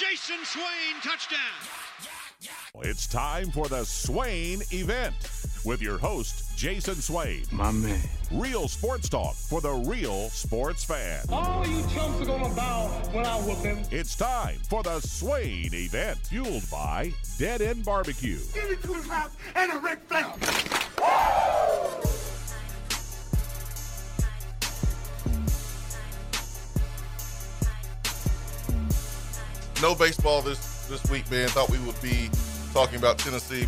Jason Swain, touchdown. It's time for the Swain event with your host, Jason Swain. My man. Real sports talk for the real sports fan. All you chumps are gonna bow when I whoop him. It's time for the Swain event, fueled by Dead End Barbecue. Give me two slaps and a Ric Flair. No baseball this this week, man. Thought we would be talking about Tennessee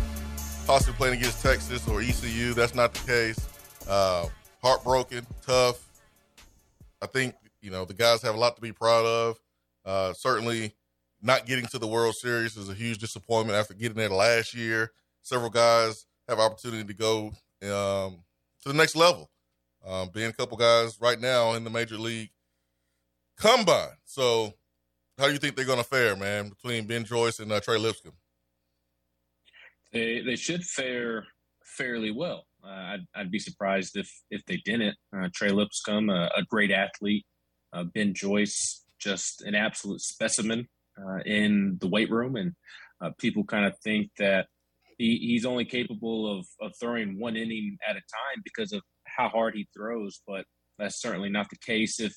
possibly playing against Texas or ECU. That's not the case. Uh, heartbroken, tough. I think you know the guys have a lot to be proud of. Uh, certainly, not getting to the World Series is a huge disappointment after getting there last year. Several guys have opportunity to go um, to the next level. Um, being a couple guys right now in the major league combine. So, how do you think they're going to fare, man, between Ben Joyce and uh, Trey Lipscomb? They they should fare fairly well. Uh, I'd, I'd be surprised if if they didn't. Uh, Trey Lipscomb, a, a great athlete. Uh, ben Joyce, just an absolute specimen uh, in the weight room, and uh, people kind of think that he, he's only capable of of throwing one inning at a time because of how hard he throws. But that's certainly not the case. If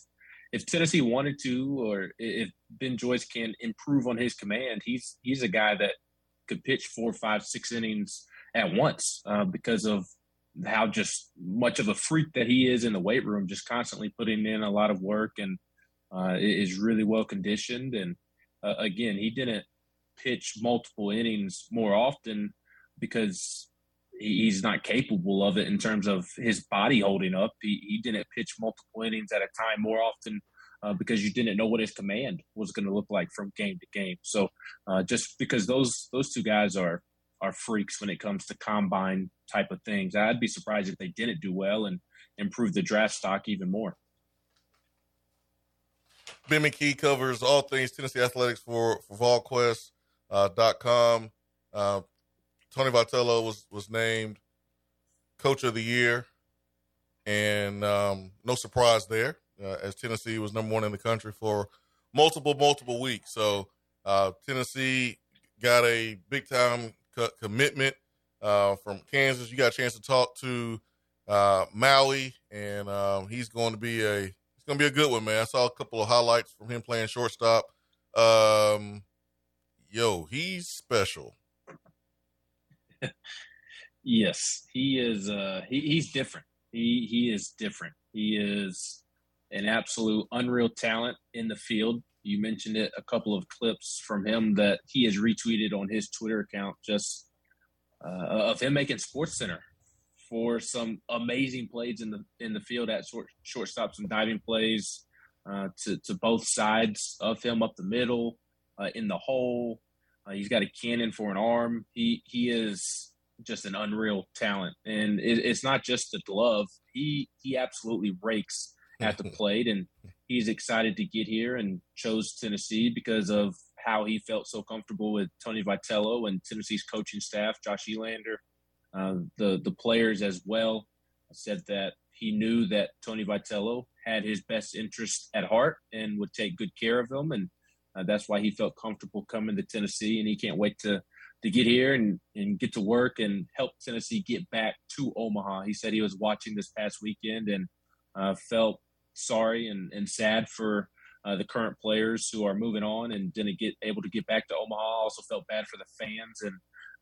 if Tennessee wanted to, or if Ben Joyce can improve on his command, he's he's a guy that could pitch four, five, six innings at once uh, because of how just much of a freak that he is in the weight room, just constantly putting in a lot of work and uh, is really well conditioned. And uh, again, he didn't pitch multiple innings more often because he's not capable of it in terms of his body holding up. He, he didn't pitch multiple innings at a time more often uh, because you didn't know what his command was going to look like from game to game. So uh, just because those those two guys are are freaks when it comes to combine type of things, I'd be surprised if they didn't do well and improve the draft stock even more. Ben McKee covers all things Tennessee athletics for for VolQuest uh, dot com. Uh, Tony Vitello was was named coach of the year, and um, no surprise there uh, as Tennessee was number one in the country for multiple, multiple weeks. So uh, Tennessee got a big time co- commitment uh, from Kansas. You got a chance to talk to uh, Maui, and um, he's going to be a it's going to be a good one, man. I saw a couple of highlights from him playing shortstop. Um, yo, he's special. yes, he is. Uh, he, he's different. He he is different. He is an absolute unreal talent in the field. You mentioned it, a couple of clips from him that he has retweeted on his Twitter account, just uh, of him making Sports Center for some amazing plays in the in the field at short shortstop, and diving plays uh, to to both sides of him up the middle, uh, in the hole. Uh, he's got a cannon for an arm. He he is just an unreal talent, and it, it's not just the glove. He he absolutely rakes at the plate, and he's excited to get here and chose Tennessee because of how he felt so comfortable with Tony Vitello and Tennessee's coaching staff, Josh Elander, uh, the the players as well. Said that he knew that Tony Vitello had his best interest at heart and would take good care of him, and uh, that's why he felt comfortable coming to Tennessee, and he can't wait to to get here and, and get to work and help Tennessee get back to Omaha. He said he was watching this past weekend and uh, felt sorry and, and sad for uh, the current players who are moving on and didn't get able to get back to Omaha. Also felt bad for the fans, and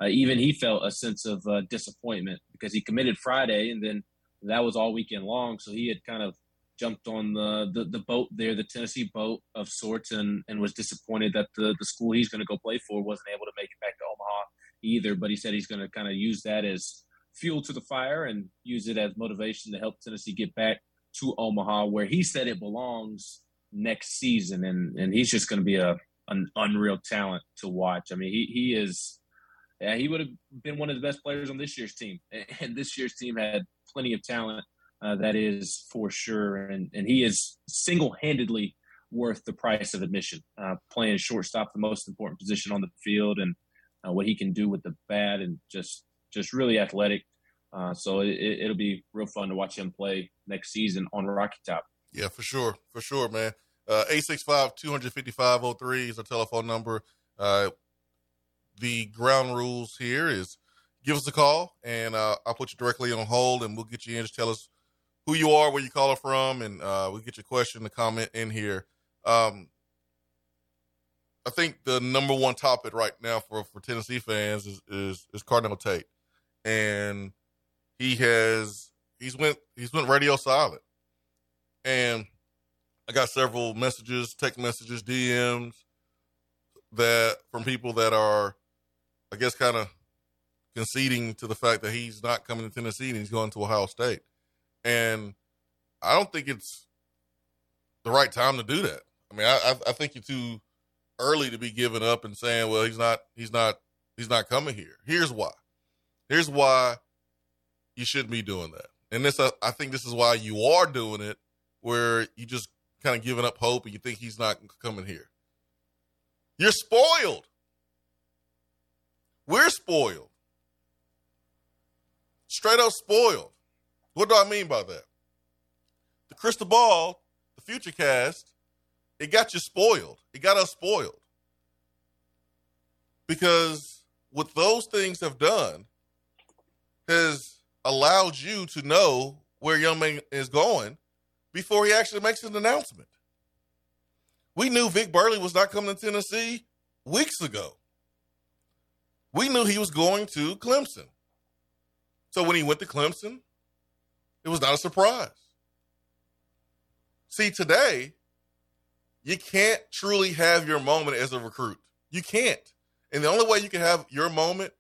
uh, even he felt a sense of uh, disappointment because he committed Friday, and then that was all weekend long. So he had kind of jumped on the, the, the boat there, the Tennessee boat of sorts, and, and was disappointed that the, the school he's going to go play for wasn't able to make it back to Omaha either. But he said he's going to kind of use that as fuel to the fire and use it as motivation to help Tennessee get back to Omaha, where he said it belongs next season, and and he's just going to be a an unreal talent to watch. I mean, he he is. Yeah, he would have been one of the best players on this year's team, and this year's team had plenty of talent. Uh, that is for sure, and and he is single handedly worth the price of admission. Uh, playing shortstop, the most important position on the field, and uh, what he can do with the bat, and just just really athletic. Uh, so it, will be real fun to watch him play next season on Rocky Top. Yeah, for sure, for sure, man. Uh, 865-255-03 is our telephone number. The ground rules here is give us a call and I'll put you directly on hold and we'll get you in. to tell us who you are, where you call it from, and uh, we'll get your question, the comment in here. Um, I think the number one topic right now for, for Tennessee fans is, is, is Carnell Tate. And he has he's went he's went radio silent. And I got several messages, text messages, DMs that from people that are I guess kind of conceding to the fact that he's not coming to Tennessee and he's going to Ohio State. And I don't think it's the right time to do that. I mean, I, I think you're too early to be giving up and saying, "Well, he's not, he's not, he's not coming here." Here's why. Here's why you shouldn't be doing that. And this, uh, I think, this is why you are doing it, where you just kind of giving up hope and you think he's not coming here. You're spoiled. We're spoiled. Straight up spoiled. What do I mean by that? The crystal ball, the future cast, it got you spoiled. It got us spoiled. Because what those things have done has allowed you to know where young man is going before he actually makes an announcement. We knew Vic Burley was not coming to Tennessee weeks ago. We knew he was going to Clemson. So when he went to Clemson, it was not a surprise. See, today, you can't truly have your moment as a recruit. You can't. And the only way you can have your moment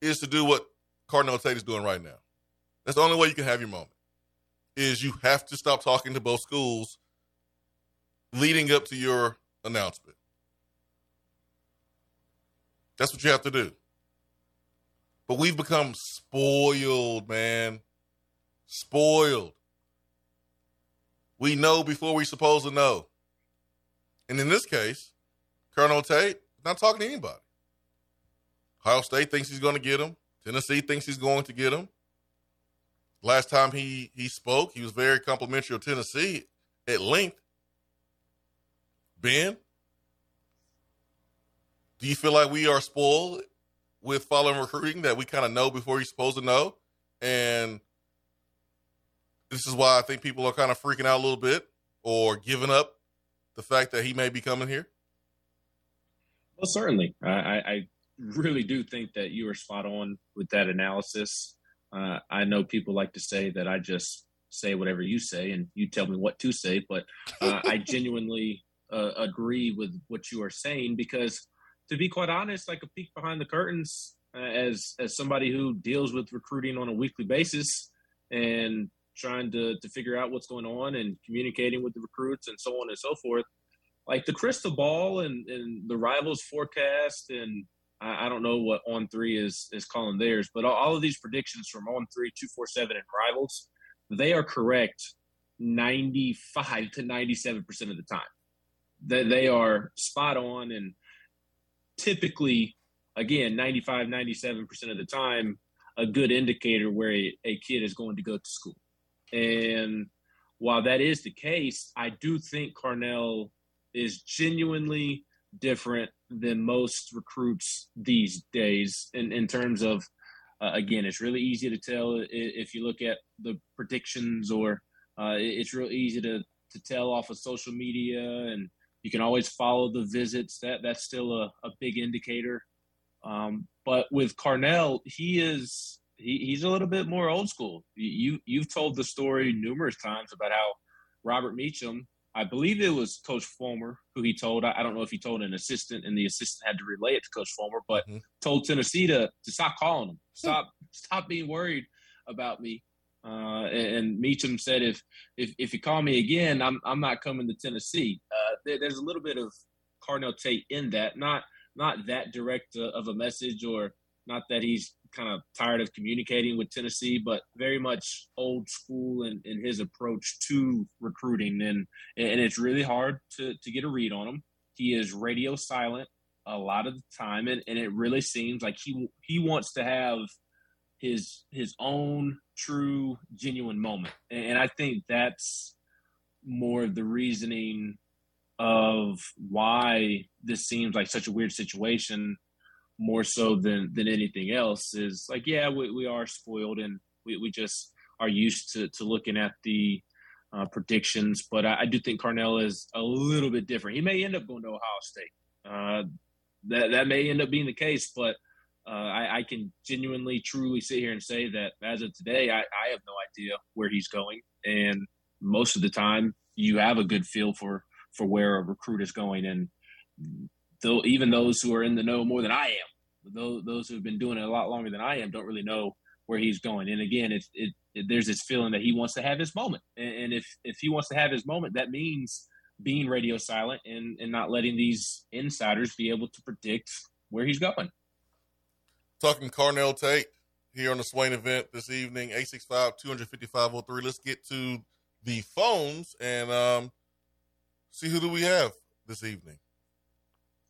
is to do what Carnell Tate is doing right now. That's the only way you can have your moment. Is you have to stop talking to both schools leading up to your announcement. That's what you have to do. But we've become spoiled, man. Spoiled. We know before we're supposed to know. And in this case, Carnell Tate not talking to anybody. Ohio State thinks he's going to get him. Tennessee thinks he's going to get him. Last time he he spoke, he was very complimentary of Tennessee at length. Ben, do you feel like we are spoiled with following recruiting that we kind of know before you're supposed to know? And this is why I think people are kind of freaking out a little bit or giving up the fact that he may be coming here? Well, certainly. I, I really do think that you are spot on with that analysis. Uh, I know people like to say that I just say whatever you say and you tell me what to say, but uh, I genuinely uh, agree with what you are saying because, to be quite honest, like a peek behind the curtains, uh, as as somebody who deals with recruiting on a weekly basis and trying to to figure out what's going on and communicating with the recruits and so on and so forth. Like the crystal ball and, and the rivals forecast and I, I don't know what on three is is calling theirs, but all, all of these predictions from on three, two four seven, and rivals, they are correct ninety five to ninety seven percent of the time. That they are spot on and typically again 95 97% of the time a good indicator where a, a, kid is going to go to school and while that is the case, I do think Carnell is genuinely different than most recruits these days in, in terms of, uh, again, it's really easy to tell if you look at the predictions or uh, it's real easy to, to tell off of social media and you can always follow the visits. That That's still a, a big indicator. Um, but with Carnell, he is he, he's a little bit more old school. You you've told the story numerous times about how Robert Meachem, I believe it was Coach Fulmer who he told. I, I don't know if he told an assistant, and the assistant had to relay it to Coach Fulmer, but mm-hmm. told Tennessee to to stop calling him, stop stop being worried about me. Uh, and, and, Meachem said, if if if you call me again, I'm I'm not coming to Tennessee. Uh, there, there's a little bit of Carnell Tate in that, not not that direct uh, of a message or not that he's kind of tired of communicating with Tennessee, but very much old school in, in his approach to recruiting. And and it's really hard to, to get a read on him. He is radio silent a lot of the time, and, and it really seems like he he wants to have his his own true genuine moment. And I think that's more of the reasoning of why this seems like such a weird situation more so than than anything else is like yeah we, we are spoiled and we, we just are used to to looking at the uh, predictions but I, I, do think Carnell is a little bit different. He may end up going to Ohio State. Uh, that that may end up being the case but uh, I, I, can genuinely truly sit here and say that as of today I, I have no idea where he's going. And most of the time you have a good feel for for where a recruit is going and though even those who are in the know more than I am, those those who've been doing it a lot longer than I am, don't really know where he's going. And again, it's it, it there's this feeling that he wants to have his moment, and, and, if if he wants to have his moment, that means being radio silent and and not letting these insiders be able to predict where he's going. Talking Carnell Tate here on the Swain event this evening, 865 255 Let's get to the phones and um, see who do we have this evening.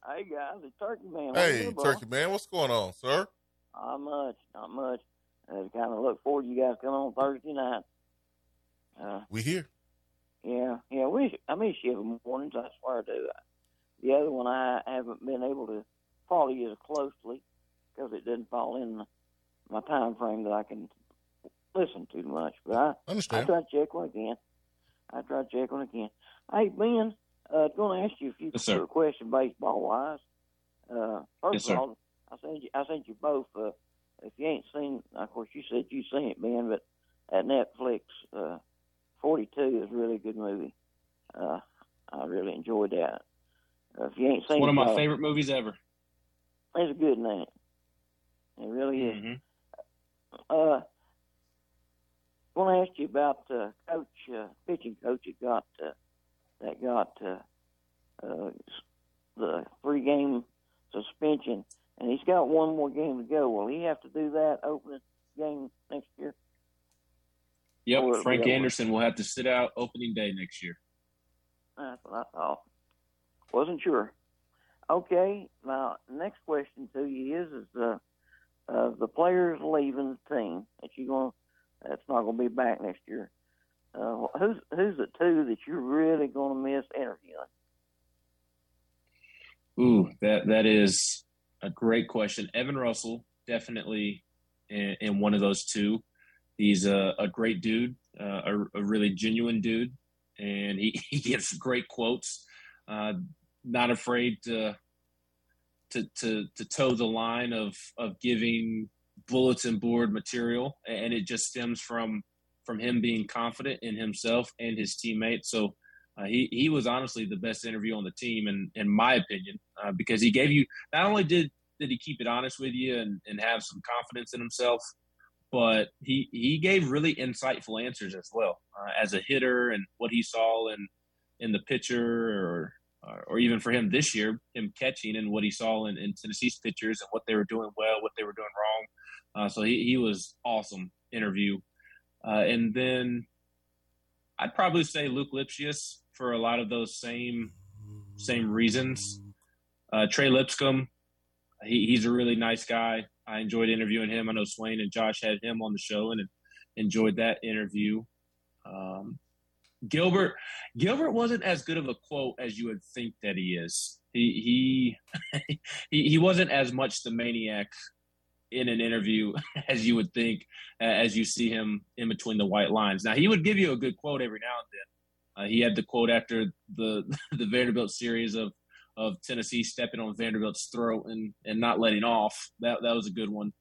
Hey guys, it's Turkey Man. Hey, Turkey Man, what's going on, sir? Not much, not much. I kind of look forward to you guys coming on Thursday night. Uh, we here? Yeah, yeah. We I miss you every mornings. I swear to. The other one I haven't been able to follow you as closely because it didn't fall in my time frame that I can listen too much. But I understand. I try to check one again. I try to check one again. Hey Ben, uh, going to ask you a few yes, questions baseball wise. Uh, first yes, of all, I sent you, I sent you both. Uh, if you ain't seen, of course, you said you seen it, Ben, but at Netflix, uh, 42 is a really good movie. Uh, I really enjoyed that. Uh, if you ain't seen, one of my uh, favorite movies ever. It's a good name. It really is. Mm-hmm. Uh, I want to ask you about uh, coach, uh, pitching coach that got uh, that got uh, uh, the three game suspension, and he's got one more game to go. Will he have to do that opening game next year? Yep, Frank Anderson will have to sit out opening day next year. That's what I thought. Wasn't sure. Okay, now next question to you is: Is uh, uh, the players leaving the team that you going that's not going to be back next year? Uh, who's who's the two that you're really going to miss interviewing? Ooh, that that is a great question. Evan Russell definitely in, in one of those two. He's a, a great dude, uh, a, a, really genuine dude, and he, he gets great quotes. Uh, not afraid to to to to toe the line of of giving bulletin board material, and it just stems from from him being confident in himself and his teammates. So uh, he he was honestly the best interview on the team, in in my opinion, uh, because he gave you not only did did he keep it honest with you and, and have some confidence in himself, but he he gave really insightful answers as well uh, as a hitter and what he saw in in the pitcher or or even for him this year, him catching and what he saw in, in Tennessee's pitchers and what they were doing well, what they were doing wrong. Uh, so he, he was awesome interview. Uh, and then I'd probably say Luc Lipcius for a lot of those same same reasons. Uh, Trey Lipscomb, he, he's a really nice guy. I enjoyed interviewing him. I know Swain and Josh had him on the show and enjoyed that interview. Um, Gilbert Gilbert wasn't as good of a quote as you would think that he is. He he he, he wasn't as much the maniac in an interview as you would think as you see him in between the white lines. Now he would give you a good quote every now and then. Uh, he had the quote after the the Vanderbilt series of of Tennessee stepping on Vanderbilt's throat and and not letting off. That that was a good one.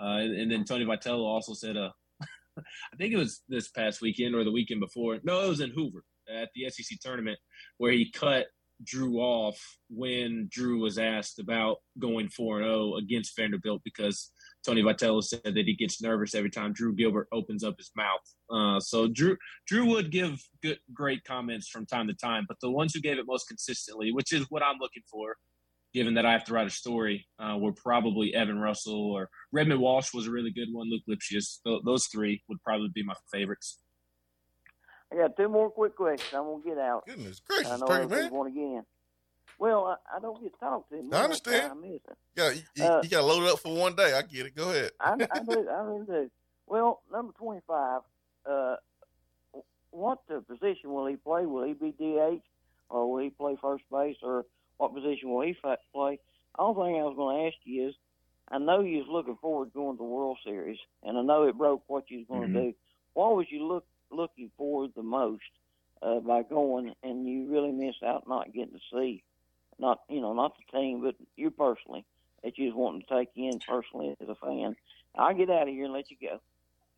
Uh, and then Tony Vitello also said, uh, I think it was this past weekend or the weekend before. No, it was in Hoover at the SEC tournament where he cut Drew off when Drew was asked about going 4 0 against Vanderbilt because Tony Vitello said that he gets nervous every time Drew Gilbert opens up his mouth. Uh, so Drew Drew would give good, great comments from time to time, but the ones who gave it most consistently, which is what I'm looking for, given that I have to write a story, uh, were probably Evan Russell or Redmond Walsh was a really good one. Luc Lipcius, th- those three would probably be my favorites. I got two more quick questions. I'm gonna get out. Goodness gracious, I know other man. people want to get in. Well, I, I don't get to talk to him. I understand. I miss it. Yeah, you, you, Uh, you got loaded up for one day. I get it. Go ahead. I, I do. I really do. Well, number twenty-five. Uh, what uh, position will he play? Will he be DH? or will he play first base, or what position will he play? The only thing I was going to ask you is, I know you was looking forward to going to the World Series, and I know it broke what you was going to Mhm. do. What was you look looking forward the most uh, by going, and you really miss out not getting to see, not you know, not the team, but you personally that you was wanting to take in personally as a fan. I'll get out of here and let you go.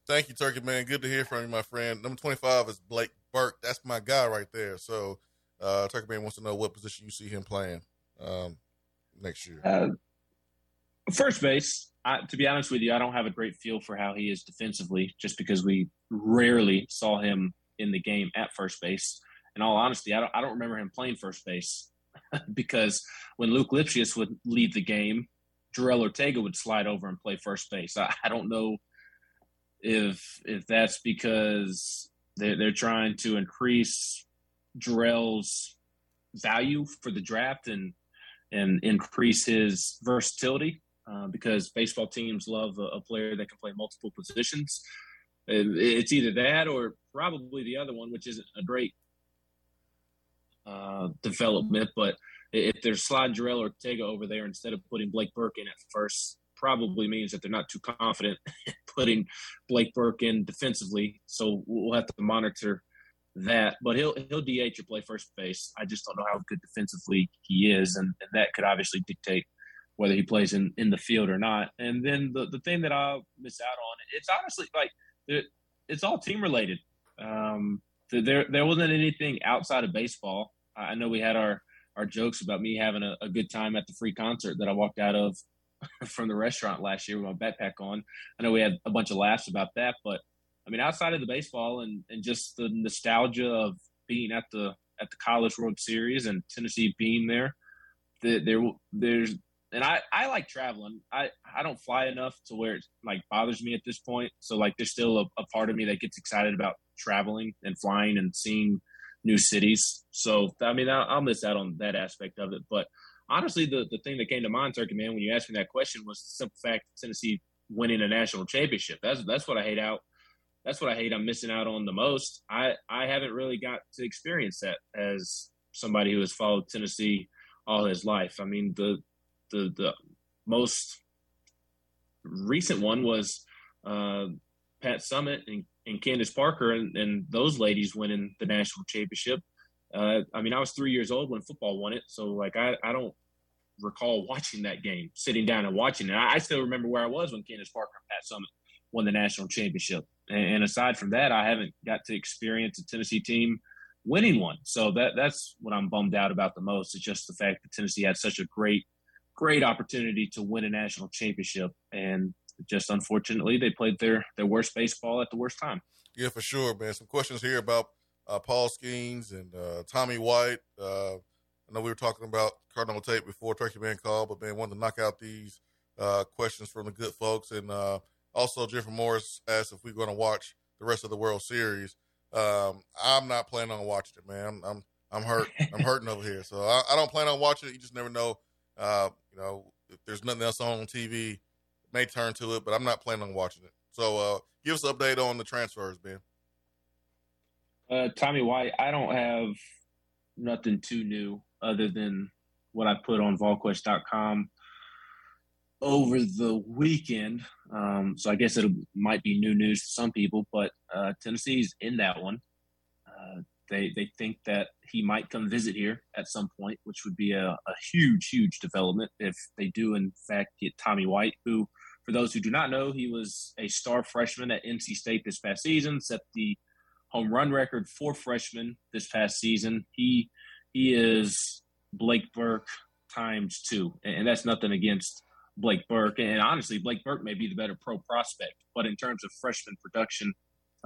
Thank you, Turkey Man. Good to hear from you, my friend. Number 25 is Blake Burke. That's my guy right there. So, uh, Turkey Man wants to know what position you see him playing um, next year. Uh, first base. I, to be honest with you, I don't have a great feel for how he is defensively, just because we rarely saw him in the game at first base. In all honesty, I don't, I don't remember him playing first base because when Luc Lipcius would lead the game, Jorel Ortega would slide over and play first base. I, I don't know if if that's because they're, they're trying to increase Jorel's value for the draft and and increase his versatility uh, because baseball teams love a, a, player that can play multiple positions. It's either that or probably the other one, which isn't a great uh, development. But if they're sliding Jorel Ortega over there instead of putting Blake Burke in at first, probably means that they're not too confident putting Blake Burke in defensively. So we'll have to monitor that. But he'll he'll DH or play first base. I just don't know how good defensively he is, and, and that could obviously dictate whether he plays in, in the field or not. And then the, the thing that I'll miss out on, it's honestly like it's all team related. Um, there there wasn't anything outside of baseball. I know we had our our jokes about me having a, a good time at the free concert that I walked out of from the restaurant last year with my backpack on. I know we had a bunch of laughs about that, but I mean, outside of the baseball and, and just the nostalgia of being at the at the College World Series and Tennessee being there, the, there there's and I, I like traveling. I, I don't fly enough to where it like bothers me at this point. So like there's still a, a part of me that gets excited about traveling and flying and seeing new cities. So I mean I'll, I'll miss out on that aspect of it. But honestly, the, the thing that came to mind, Turkey Man, when you asked me that question was the simple fact Tennessee winning a national championship. That's that's what I hate out. That's what I hate. I'm missing out on the most. I I haven't really got to experience that as somebody who has followed Tennessee all his life. I mean the the the most recent one was uh, Pat Summitt and, and Candace Parker and, and those ladies winning the national championship. Uh, I mean, I was three years old when football won it, so like I, I don't recall watching that game, sitting down and watching it. I, I still remember where I was when Candace Parker and Pat Summitt won the national championship. And, and aside from that, I haven't got to experience a Tennessee team winning one. So that that's what I'm bummed out about the most. Is just the fact that Tennessee had such a great, great opportunity to win a national championship, and just unfortunately they played their their worst baseball at the worst time. Yeah, for sure, man. Some questions here about uh, Paul Skenes and uh, Tommy White. Uh, I know we were talking about Carnell Tate before Turkey Man called, but man, wanted to knock out these uh, questions from the good folks. And uh, also, Jeffrey Morris asked if we're going to watch the rest of the World Series. Um, I'm not planning on watching it, man. I'm I'm, I'm hurt. I'm hurting over here, so I, I, don't plan on watching it. You just never know. Uh, you know, if there's nothing else on TV, may turn to it, but I'm not planning on watching it. So, uh, give us an update on the transfers, Ben. Uh, Tommy White, I don't have nothing too new other than what I put on VolQuest.com over the weekend. Um, so I guess it might be new news to some people, but uh, Tennessee's in that one. Uh, they they think that he might come visit here at some point, which would be a, a huge, huge development if they do in fact get Tommy White, who, for those who do not know, he was a star freshman at NC State this past season, set the home run record for freshmen this past season. He he is Blake Burke times two, and that's nothing against Blake Burke. And honestly, Blake Burke may be the better pro prospect, but in terms of freshman production,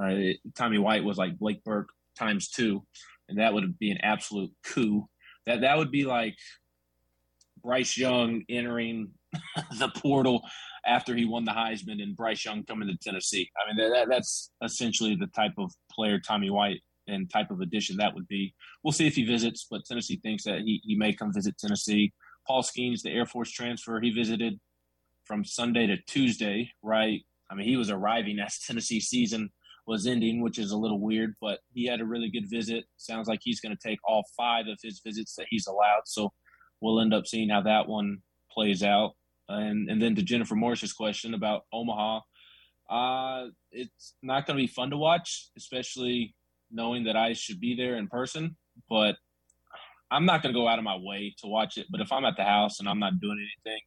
uh, Tommy White was like Blake Burke times two, and that would be an absolute coup. That that would be like Bryce Young entering the portal after he won the Heisman and Bryce Young coming to Tennessee. I mean, that, that's essentially the type of player Tommy White and type of addition that would be. We'll see if he visits, but Tennessee thinks that he, he may come visit Tennessee. Paul Skenes, the Air Force transfer, he visited from Sunday to Tuesday, right? I mean, he was arriving as Tennessee season was ending, which is a little weird. But he had a really good visit. Sounds like he's going to take all five of his visits that he's allowed. So we'll end up seeing how that one plays out. And and then to Jennifer Morris's question about Omaha, uh, it's not going to be fun to watch, especially knowing that I should be there in person. But I'm not going to go out of my way to watch it. But if I'm at the house and I'm not doing anything,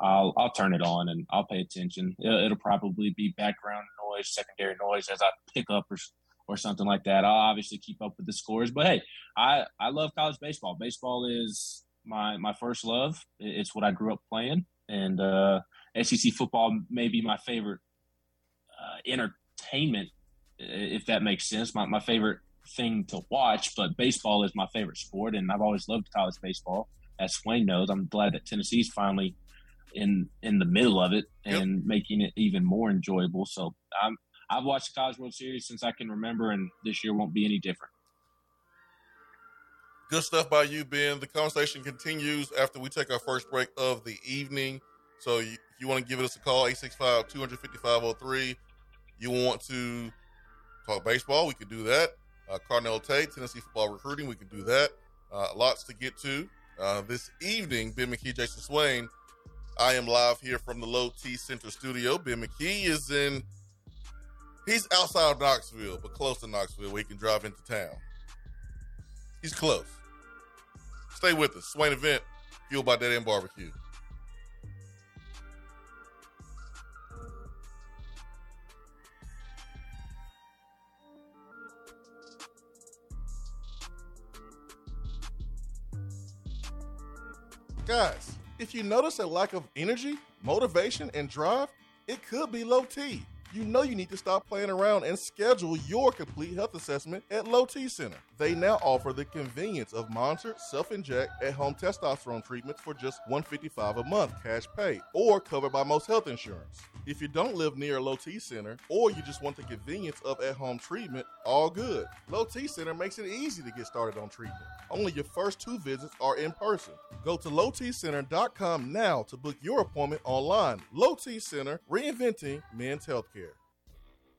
I'll I'll turn it on and I'll pay attention. It'll, it'll probably be background noise, secondary noise as I pick up or or something like that. I'll obviously keep up with the scores. But hey, I I love college baseball. Baseball is my my first love. It's what I grew up playing, and uh, SEC football may be my favorite uh, entertainment, if that makes sense. My my favorite thing to watch, but baseball is my favorite sport, and I've always loved college baseball. As Swain knows, I'm glad that Tennessee's finally in in the middle of it and yep. making it even more enjoyable. So I'm I've watched the College World Series since I can remember, and this year won't be any different. Good stuff by you, Ben. The conversation continues after we take our first break of the evening. So you, if you want to give us a call, 865-255-03. You want to talk baseball, we could do that. Uh, Carnell Tate, Tennessee football recruiting, we could do that. Uh, lots to get to. Uh, this evening, Ben McKee, Jason Swain. I am live here from the Low T Center studio. Ben McKee is in, he's outside of Knoxville, but close to Knoxville where he can drive into town. He's close. Stay with us. Swain event, fueled by Dead End Barbecue. Guys, if you notice a lack of energy, motivation, and drive, it could be low T you know you need to stop playing around and schedule your complete health assessment at Low T Center. They now offer the convenience of monitored self-inject at-home testosterone treatments for just 155 a month, cash pay, or covered by most health insurance. If you don't live near a Low T Center, or you just want the convenience of at-home treatment, all good. Low T Center makes it easy to get started on treatment. Only your first two visits are in person. Go to lowtcenter.com now to book your appointment online. Low T Center, reinventing men's healthcare.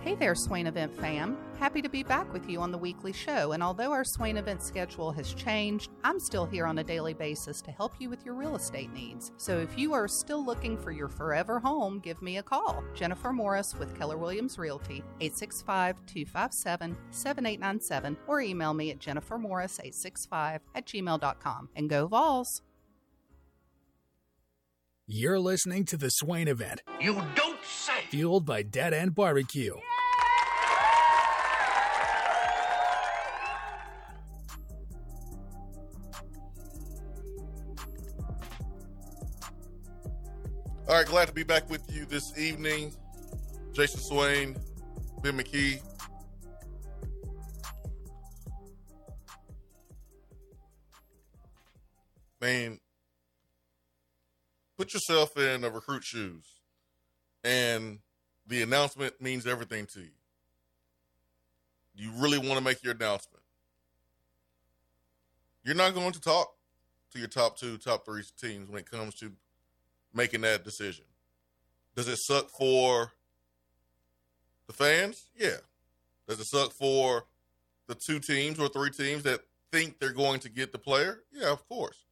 Hey there, Swain Event fam. Happy to be back with you on the weekly show. And although our Swain Event schedule has changed, I'm still here on a daily basis to help you with your real estate needs. So if you are still looking for your forever home, give me a call. Jennifer Morris with Keller Williams Realty, 865 257 7897, or email me at jennifermorris865 at gmail.com. And go Vols! You're listening to the Swain Event. You don't say. Fueled by Dead End Barbecue. All right, glad to be back with you this evening. Jason Swain, Ben McKee. Man, put yourself in a recruit shoes and the announcement means everything to you. You really want to make your announcement. You're not going to talk to your top two, top three teams when it comes to making that decision. Does it suck for the fans? Yeah. Does it suck for the two teams or three teams that think they're going to get the player? Yeah, of course.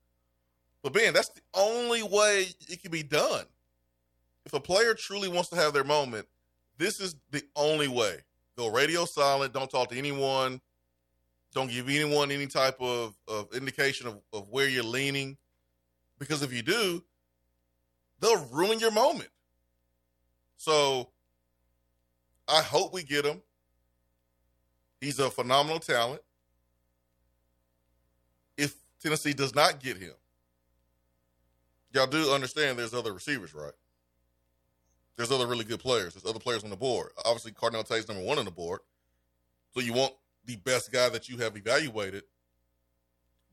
But Ben, that's the only way it can be done. If a player truly wants to have their moment, this is the only way. Go radio silent. Don't talk to anyone. Don't give anyone any type of, of indication of, of where you're leaning. Because if you do, they'll ruin your moment. So I hope we get him. He's a phenomenal talent. If Tennessee does not get him, y'all do understand there's other receivers, right? There's other really good players. There's other players on the board. Obviously, Carnell Tate's number one on the board. So you want the best guy that you have evaluated,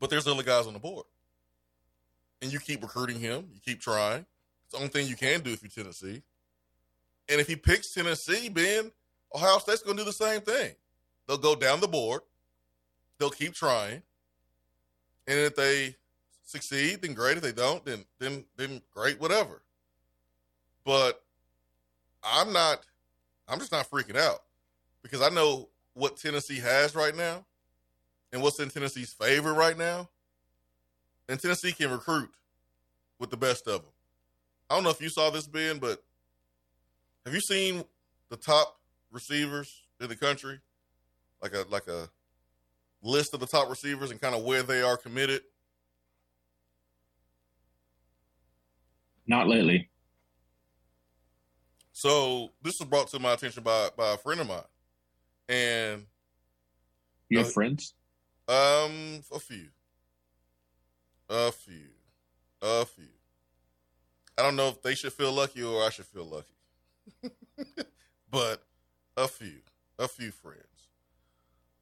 but there's other guys on the board. And you keep recruiting him, you keep trying. It's the only thing you can do if you're Tennessee. And if he picks Tennessee, Ben, Ohio State's going to do the same thing. They'll go down the board, they'll keep trying. And if they succeed, then great. If they don't, then then then great, whatever. But I'm not I'm just not freaking out because I know what Tennessee has right now and what's in Tennessee's favor right now. And Tennessee can recruit with the best of them. I don't know if you saw this, Ben, but have you seen the top receivers in the country? Like a like a list of the top receivers and kind of where they are committed? Not lately. So this was brought to my attention by by a friend of mine, and you have uh, friends? Um, a few, a few, a few. I don't know if they should feel lucky or I should feel lucky, but a few, a few friends.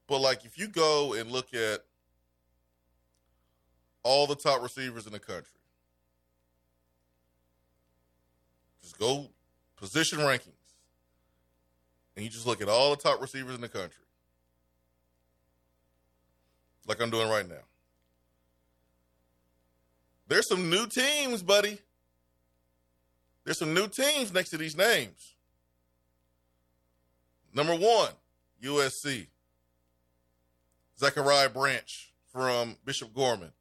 But like, if you go and look at all the top receivers in the country, just go position rankings, and you just look at all the top receivers in the country, like I'm doing right now. There's some new teams, buddy. There's some new teams next to these names. Number one, USC. Zachariah Branch from Bishop Gorman,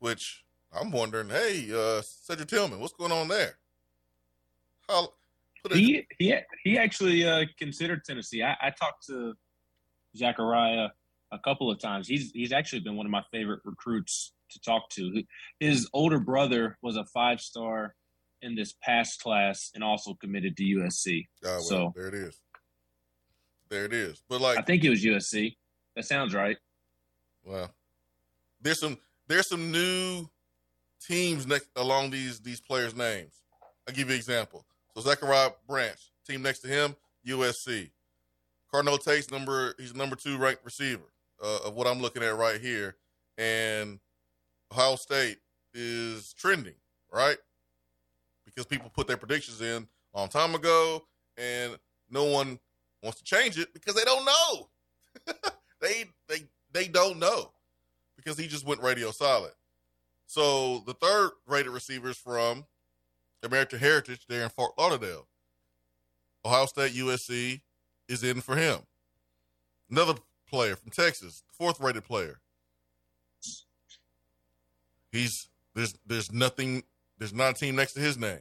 which I'm wondering, hey, uh, Cedric Tillman, what's going on there? How, he he he actually uh, considered Tennessee. I, I talked to Zachariah a couple of times. He's he's actually been one of my favorite recruits to talk to. His older brother was a five star in this past class and also committed to USC. Oh, well, so there it is. There it is. But like I think it was USC. That sounds right. Well, there's some there's some new teams next along these these players' names. I'll give you an example. So Zachariah Branch, team next to him, USC. Carnell Tate's number he's number two ranked receiver uh, of what I'm looking at right here, and Ohio State is trending right because people put their predictions in a long time ago, and no one wants to change it because they don't know. they they they don't know because he just went radio silent. So the third rated receivers from American Heritage there in Fort Lauderdale. Ohio State USC is in for him. Another player from Texas, fourth rated player. He's there's there's nothing there's not a team next to his name.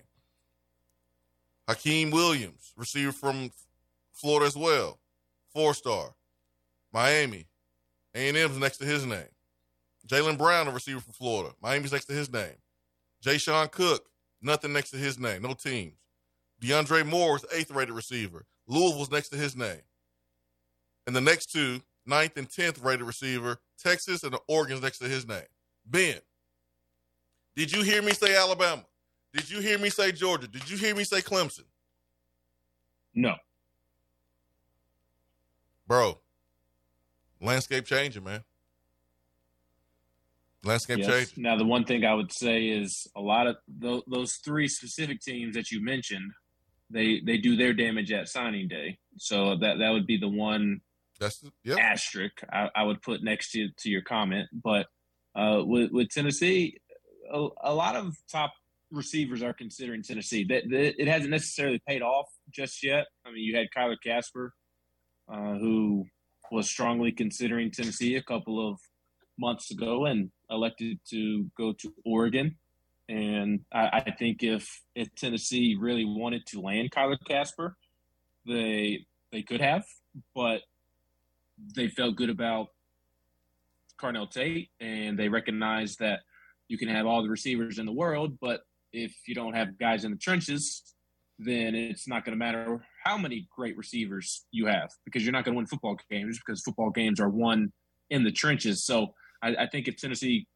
Hykeem Williams, receiver from Florida as well, four star. Miami, A&M's next to his name. Jalen Brown, a receiver from Florida. Miami's next to his name. Jay Sean Cook, nothing next to his name. No teams. DeAndre Moore is eighth rated receiver. Louisville's next to his name. And the next two, ninth and tenth rated receiver, Texas and the Oregon's next to his name. Ben, did you hear me say Alabama? Did you hear me say Georgia? Did you hear me say Clemson? No. Bro, landscape changing, man. Landscape yes. changing. Now, the one thing I would say is a lot of th- those three specific teams that you mentioned, they they do their damage at signing day. So that that would be the one That's yep. asterisk I, I, would put next to to your comment. But uh, with with Tennessee, a, a, lot of top receivers are considering Tennessee. That, that it hasn't necessarily paid off just yet. I mean, you had Kyler Kasper, uh, who was strongly considering Tennessee a couple of months ago and elected to go to Oregon. And I, I think if if Tennessee really wanted to land Kyler Kasper, they they could have, but they felt good about Carnell Tate, and they recognized that you can have all the receivers in the world, but if you don't have guys in the trenches, then it's not going to matter how many great receivers you have because you're not going to win football games because football games are won in the trenches. So I, I think if Tennessee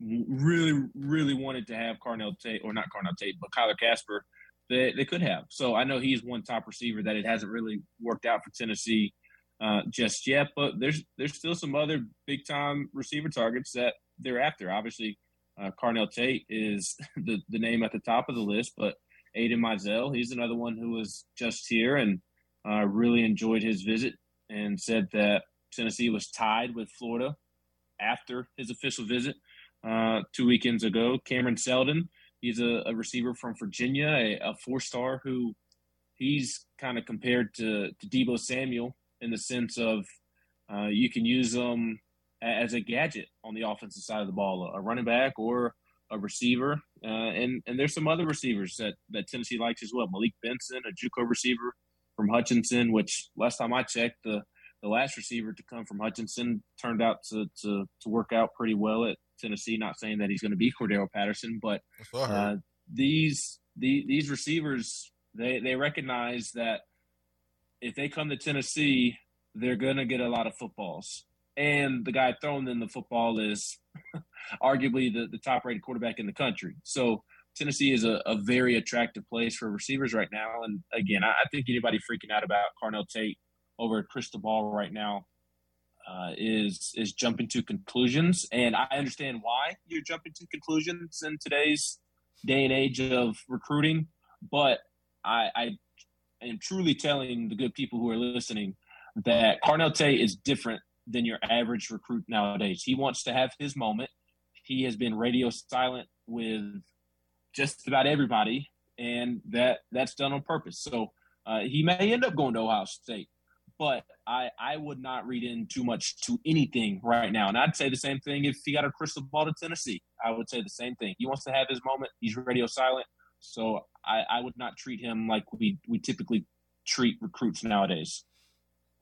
really, really wanted to have Carnell Tate, or not Carnell Tate, but Kyler Kasper they, they could have. So I know he's one top receiver that it hasn't really worked out for Tennessee uh, just yet, but there's there's still some other big time receiver targets that they're after. Obviously, uh, Carnell Tate is the, the name at the top of the list, but Aidan Mizell, he's another one who was just here and uh, really enjoyed his visit and said that Tennessee was tied with Florida after his official visit uh, two weekends ago. Cameron Seldon, he's a, a receiver from Virginia, a, a four star who he's kind of compared to, to Deebo Samuel in the sense of uh, you can use them as a gadget on the offensive side of the ball, a running back or a receiver. Uh, and and there's some other receivers that, that Tennessee likes as well. Malik Benson, a JUCO receiver from Hutchinson, which last time I checked, the the last receiver to come from Hutchinson turned out to to, to work out pretty well at Tennessee. Not saying that he's going to be Cordarrelle Patterson, but uh, these the, these receivers they they recognize that if they come to Tennessee, they're going to get a lot of footballs. And the guy throwing them the football is arguably the, the top rated quarterback in the country. So Tennessee is a, a, very attractive place for receivers right now. And again, I, I, think anybody freaking out about Carnell Tate over at crystal ball right now uh, is is jumping to conclusions. And I understand why you're jumping to conclusions in today's day and age of recruiting. But I, I am truly telling the good people who are listening that Carnell Tate is different than your average recruit nowadays. He wants to have his moment. He has been radio silent with just about everybody, and that that's done on purpose. So uh, he may end up going to Ohio State, but I I would not read in too much to anything right now. And I'd say the same thing if he got a crystal ball to Tennessee. I would say the same thing. He wants to have his moment. He's radio silent, so I, I would not treat him like we we typically treat recruits nowadays.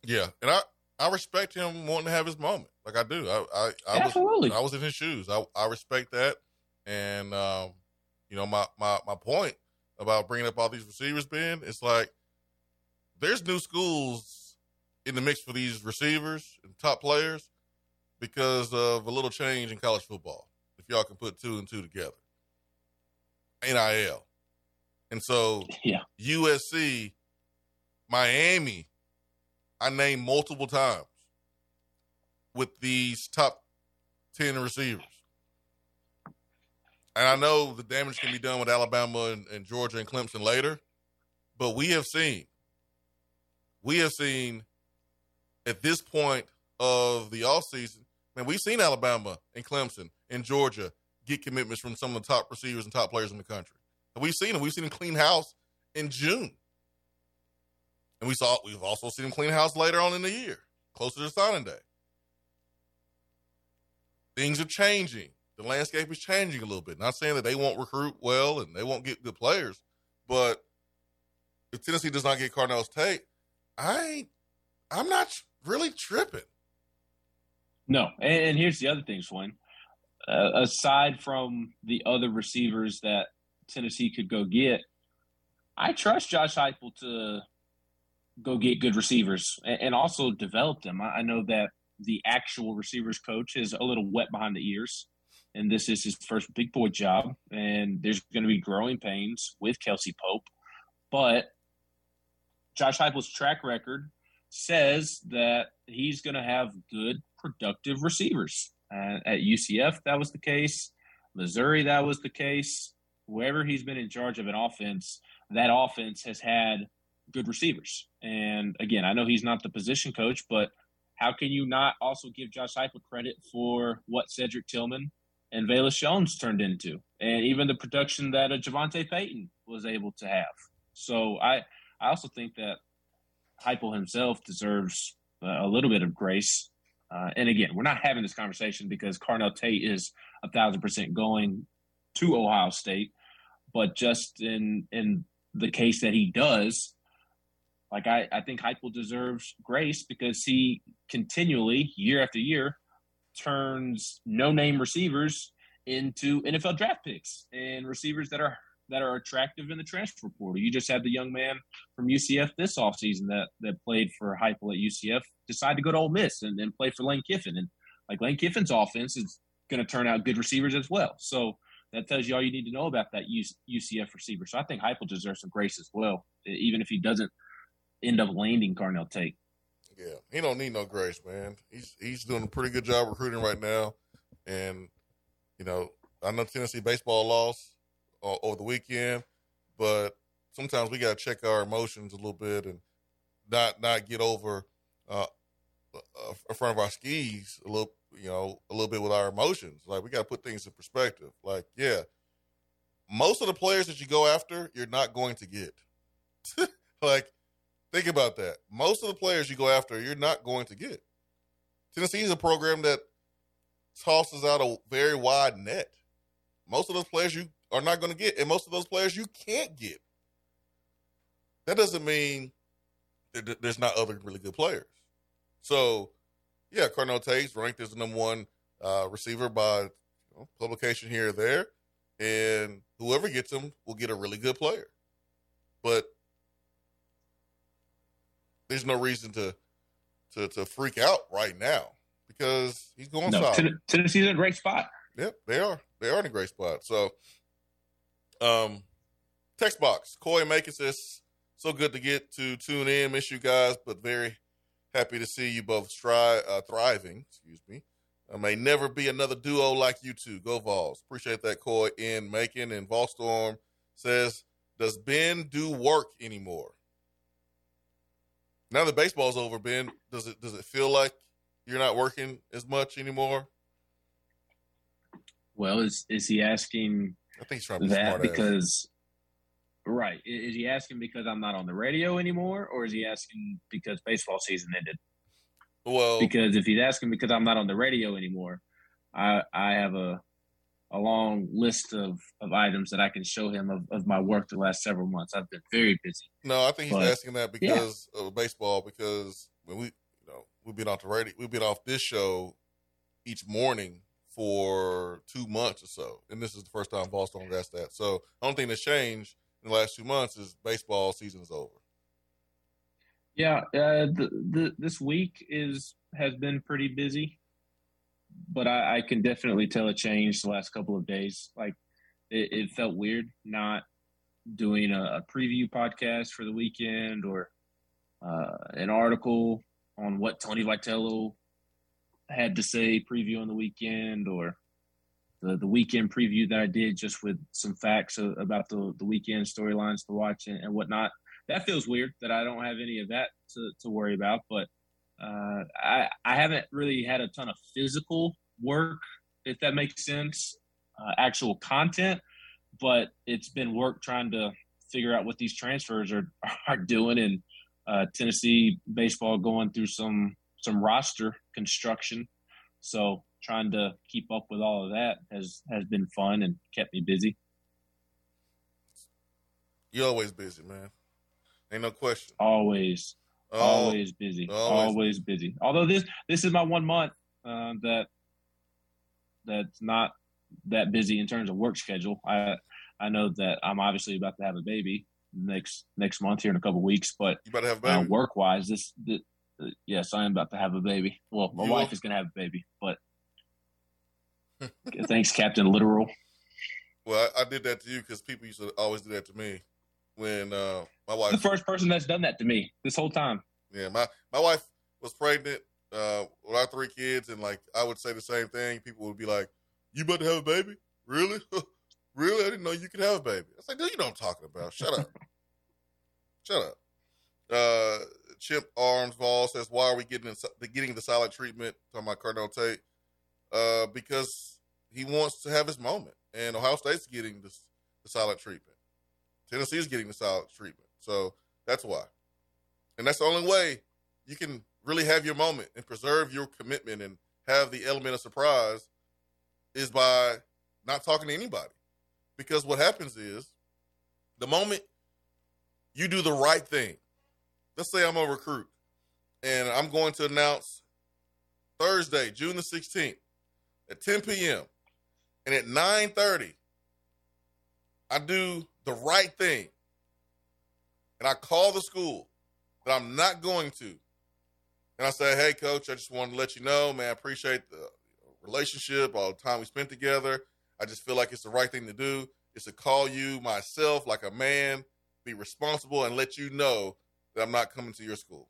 Yeah, and I I respect him wanting to have his moment. Like I do. I I, I Absolutely. was I was in his shoes. I I respect that. And um, you know, my my my point about bringing up all these receivers, Ben, it's like there's new schools in the mix for these receivers and top players because of a little change in college football. If y'all can put two and two together, NIL, and so yeah, USC, Miami I named multiple times with these top 10 receivers. And I know the damage can be done with Alabama and, and Georgia and Clemson later, but we have seen, we have seen at this point of the offseason, man, we've seen Alabama and Clemson and Georgia get commitments from some of the top receivers and top players in the country. And we've seen them. We've seen them clean house in June. And we saw we've also seen him clean house later on in the year, closer to signing day. Things are changing. The landscape is changing a little bit. Not saying that they won't recruit well and they won't get good players, but if Tennessee does not get Carnell Tate, I I'm not really tripping. No, and, here's the other thing, Swain. Uh, aside from the other receivers that Tennessee could go get, I trust Josh Heupel to go get good receivers and, and also develop them. I, I know that the actual receivers coach is a little wet behind the ears, and this is his first big boy job, and there's going to be growing pains with Kelsey Pope, but Josh Heupel's track record says that he's going to have good, productive receivers. Uh, at UCF, that was the case. Missouri, that was the case. Wherever he's been in charge of an offense, that offense has had good receivers. And again, I know he's not the position coach, but how can you not also give Josh Heupel credit for what Cedric Tillman and Velus Jones turned into, and even the production that a Javonta Payton was able to have? So I, I also think that Heupel himself deserves a little bit of grace. Uh, and again, we're not having this conversation because Carnell Tate is a thousand percent going to Ohio State, but just in in the case that he does, like I, I think Heupel deserves grace because he continually, year after year, turns no-name receivers into NFL draft picks and receivers that are that are attractive in the transfer portal. You just had the young man from UCF this offseason that that played for Heupel at UCF decide to go to Ole Miss and, and play for Lane Kiffin. And like Lane Kiffin's offense is going to turn out good receivers as well. So that tells you all you need to know about that UCF receiver. So I think Heupel deserves some grace as well, even if he doesn't end up landing Carnell Tate. Yeah, he don't need no grace, man. He's he's doing a pretty good job recruiting right now, and you know I know Tennessee baseball lost over the weekend, but sometimes we got to check our emotions a little bit and not not get over uh, uh, in front of our skis a little, you know, a little bit with our emotions. Like we got to put things in perspective. Like, yeah, most of the players that you go after, you're not going to get. like, think about that. Most of the players you go after, you're not going to get. Tennessee is a program that tosses out a very wide net. Most of those players you are not going to get, and most of those players you can't get. That doesn't mean there's not other really good players. So, yeah, Carnell Tate's ranked as the number one uh, receiver by you know, publication here or there, and whoever gets him will get a really good player. But there's no reason to to to freak out right now because he's going no, solid. Tennessee's in a great spot. Yep, they are. They are in a great spot. So, um, text box. Coy Macon says, "So good to get to tune in. Miss you guys, but very Happy to see you both stri- uh, thriving. Excuse me. I may never be another duo like you two. Go Vols. Appreciate that, Coy. In Macon and Volstorm says, "Does Ben do work anymore?" Now that baseball's over, Ben, does it does it feel like you're not working as much anymore? Well, is is he asking? I think to be that because Right. Is he asking because I'm not on the radio anymore, or is he asking because baseball season ended? Well, because if he's asking because I'm not on the radio anymore, I I have a a long list of, of items that I can show him of, of my work the last several months. I've been very busy. No, I think he's but, asking that because yeah. of baseball. Because when we you know we've been off the radio, we've been off this show each morning for two months or so, and this is the first time Boston asked that. So I don't think that's changed in the last two months is baseball season is over. Yeah, uh, the, the, this week is has been pretty busy, but I, I, can definitely tell a change the last couple of days. Like it, it felt weird not doing a, a, preview podcast for the weekend or uh, an article on what Tony Vitello had to say preview on the weekend or the, the weekend preview that I did just with some facts about the, the weekend storylines to watch and, and, whatnot. That feels weird that I don't have any of that to, to worry about, but uh, I, I haven't really had a ton of physical work, if that makes sense, uh, actual content, but it's been work trying to figure out what these transfers are, are doing and uh, Tennessee baseball going through some some roster construction. So trying to keep up with all of that has has been fun and kept me busy. You're always busy, man. Ain't no question. Always, oh, always busy. Always. always. busy. Although this this is my one month uh, that that's not that busy in terms of work schedule. I I know that I'm obviously about to have a baby next next month here in a couple weeks, but you to have a baby. Uh, work wise, this, this yes, I am about to have a baby. Well, my you wife will? is going to have a baby, but Thanks, Captain Literal. Well, I, I did that to you because people used to always do that to me when uh, my wife. The first person that's done that to me this whole time. Yeah, my my wife was pregnant uh, with our three kids, and like I would say the same thing. People would be like, "You about to have a baby? Really? really? I didn't know you could have a baby." I was like, "No, you know what I'm talking about? Shut up, shut up." Uh, Chip Arms Ball says, "Why are we getting the, getting the silent treatment?" Talking about Carnell Tate, uh, because he wants to have his moment, and Ohio State's getting the, the solid treatment. Tennessee's getting the solid treatment, so that's why. And that's the only way you can really have your moment and preserve your commitment and have the element of surprise is by not talking to anybody. Because what happens is the moment you do the right thing, let's say I'm a recruit and I'm going to announce Thursday, June the 16th at 10 p.m. And at 9:30, I do the right thing. And I call the school that I'm not going to. And I say, hey, coach, I just wanted to let you know, man, I appreciate the relationship, all the time we spent together. I just feel like it's the right thing to do. Is to call you myself like a man, be responsible, and let you know that I'm not coming to your school.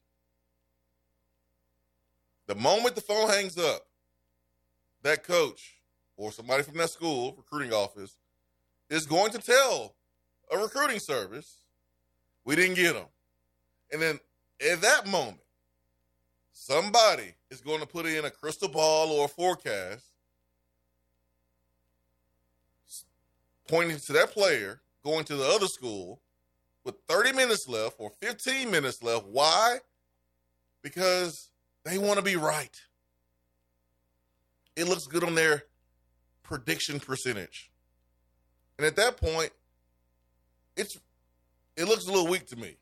The moment the phone hangs up, that coach or somebody from that school recruiting office is going to tell a recruiting service, we didn't get them. And then at that moment, somebody is going to put in a crystal ball or a forecast pointing to that player going to the other school with 30 minutes left or 15 minutes left. Why? Because they want to be right. It looks good on their prediction percentage. And at that point, it's it looks a little weak to me.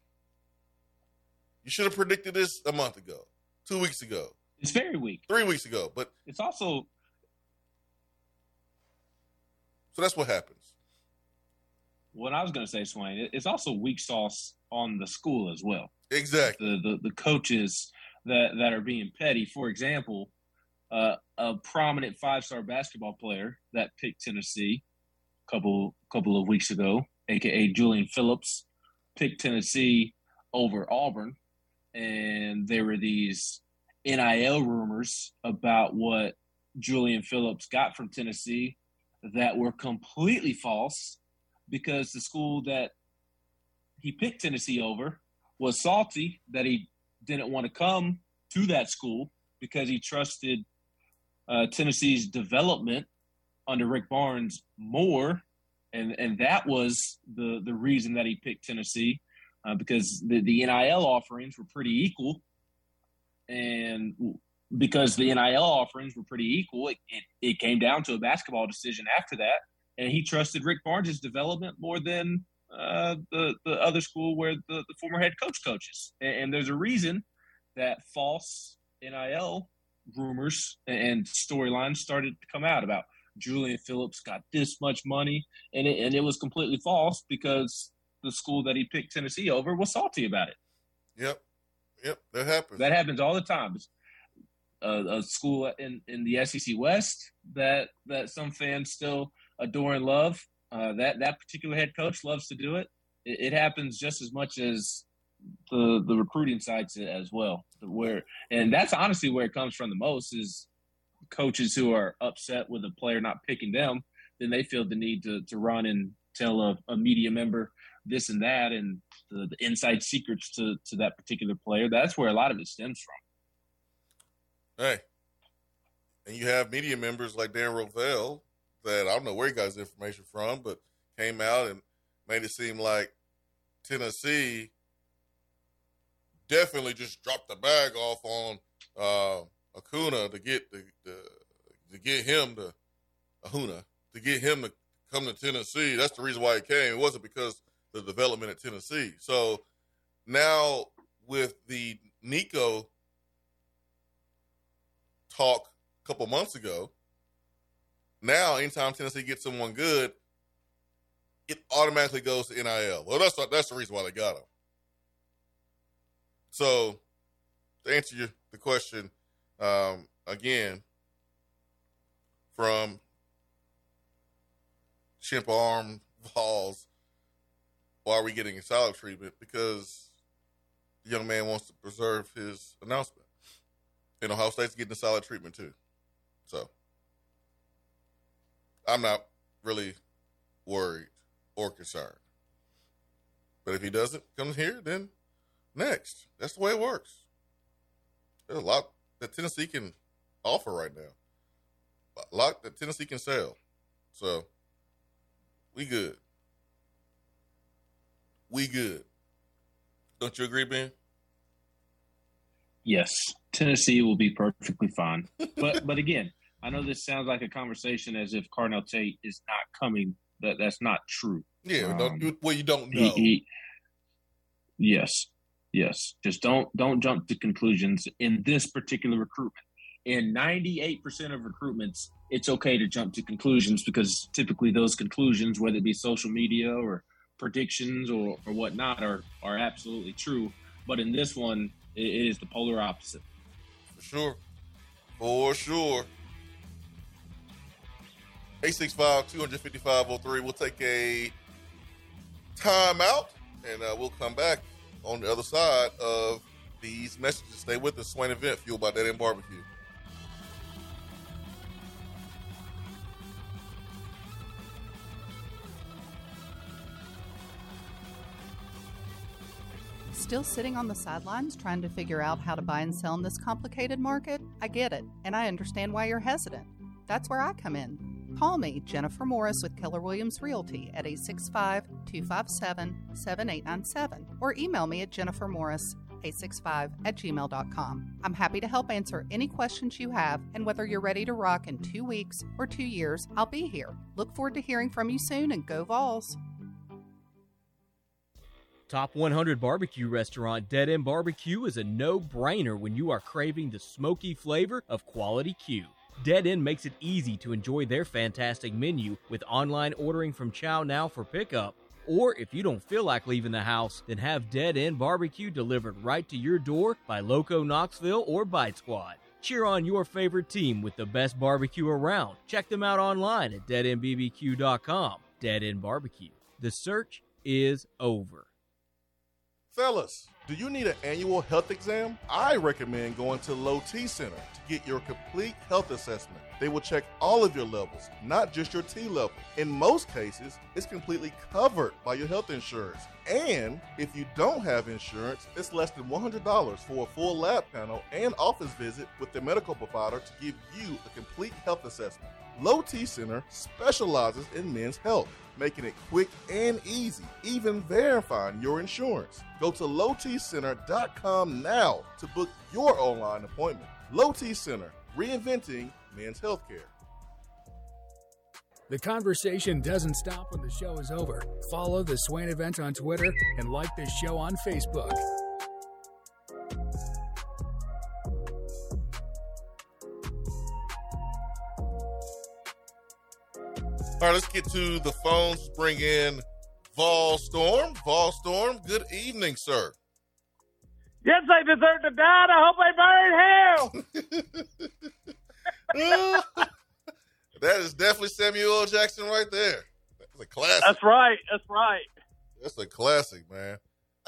You should have predicted this a month ago, two weeks ago. It's very weak. Three weeks ago. But it's also So that's what happens. What I was gonna say, Swain, it's also weak sauce on the school as well. Exactly. The the, the coaches that, that are being petty. For example, uh, a prominent five star basketball player that picked Tennessee a couple couple of weeks ago, aka Julian Phillips, picked Tennessee over Auburn, and there were these NIL rumors about what Julian Phillips got from Tennessee that were completely false because the school that he picked Tennessee over was salty that he didn't want to come to that school because he trusted uh, Tennessee's development under Rick Barnes more, and and that was the the reason that he picked Tennessee uh, because the the NIL offerings were pretty equal, and because the NIL offerings were pretty equal, it, it, it came down to a basketball decision after that, and he trusted Rick Barnes' development more than uh, the the other school where the, the former head coach coaches, and, and there's a reason that false NIL rumors and storylines started to come out about Julian Phillips got this much money, and it, and it was completely false because the school that he picked Tennessee over was salty about it. Yep, yep, that happens. That happens all the time. A, a school in, in the SEC West that that some fans still adore and love. Uh, that that particular head coach loves to do it. it. It happens just as much as the the recruiting sites as well. Where and that's honestly where it comes from the most is coaches who are upset with a player not picking them. Then they feel the need to to run and tell a, a media member this and that and the, the, inside secrets to to that particular player. That's where a lot of it stems from. Hey, and you have media members like Dan Rovell that I don't know where he got his information from, but came out and made it seem like Tennessee definitely just dropped the bag off on uh, Acuna to get the, the, to get him to Ahuna to get him to come to Tennessee. That's the reason why he came. It wasn't because the development at Tennessee. So now with the Nico talk a couple months ago, now anytime Tennessee gets someone good, it automatically goes to NIL. Well, that's that's the reason why they got him. So, to answer you, the question um, again from Chimp Arm Vols, why are we getting a solid treatment? Because the young man wants to preserve his announcement. And Ohio State's getting a solid treatment too. So, I'm not really worried or concerned. But if he doesn't come here, then next. That's the way it works. There's a lot that Tennessee can offer right now. A lot that Tennessee can sell. So we good. We good. Don't you agree, Ben? Yes. Tennessee will be perfectly fine. But but again, I know this sounds like a conversation as if Carnell Tate is not coming. That that's not true. Yeah, um, well, you don't know. He, he, yes, Yes, just don't don't jump to conclusions in this particular recruitment. In 98% of recruitments, it's okay to jump to conclusions because typically those conclusions, whether it be social media or predictions or, or whatnot, are are absolutely true. But in this one, it, it is the polar opposite. For sure. For sure. 865 255 03. We'll take a timeout and uh, we'll come back on the other side of these messages. Stay with us. Swain Event, fueled by Dead End Barbecue. Still sitting on the sidelines trying to figure out how to buy and sell in this complicated market? I get it, and I understand why you're hesitant. That's where I come in. Call me, Jennifer Morris with Keller Williams Realty at 865 257 7897 or email me at jennifermorris 865 at gmail.com. I'm happy to help answer any questions you have, and whether you're ready to rock in two weeks or two years, I'll be here. Look forward to hearing from you soon and go Vols. Top 100 barbecue restaurant Dead End Barbecue is a no brainer when you are craving the smoky flavor of quality Q. Dead End makes it easy to enjoy their fantastic menu with online ordering from ChowNow for pickup. Or if you don't feel like leaving the house, then have Dead End Barbecue delivered right to your door by Loco Knoxville or Bite Squad. Cheer on your favorite team with the best barbecue around. Check them out online at deadendbbq.com. Dead End Barbecue. The search is over. Fellas, do you need an annual health exam? I recommend going to Low T Center to get your complete health assessment. They will check all of your levels, not just your T level. In most cases, it's completely covered by your health insurance. And if you don't have insurance, it's less than $100 for a full lab panel and office visit with the medical provider to give you a complete health assessment. Low T Center specializes in men's health, making it quick and easy, even verifying your insurance. Go to lowtcenter.com now to book your online appointment. Low T Center, reinventing men's healthcare. The conversation doesn't stop when the show is over. Follow the Swain event on Twitter and like the show on Facebook. All right, let's get to the phones. Bring in Vol Storm. Vol Storm, good evening, sir. Yes, I deserve to die. I hope I burn in hell. that is definitely Samuel L. Jackson right there. That's a classic. That's right. That's right. That's a classic, man.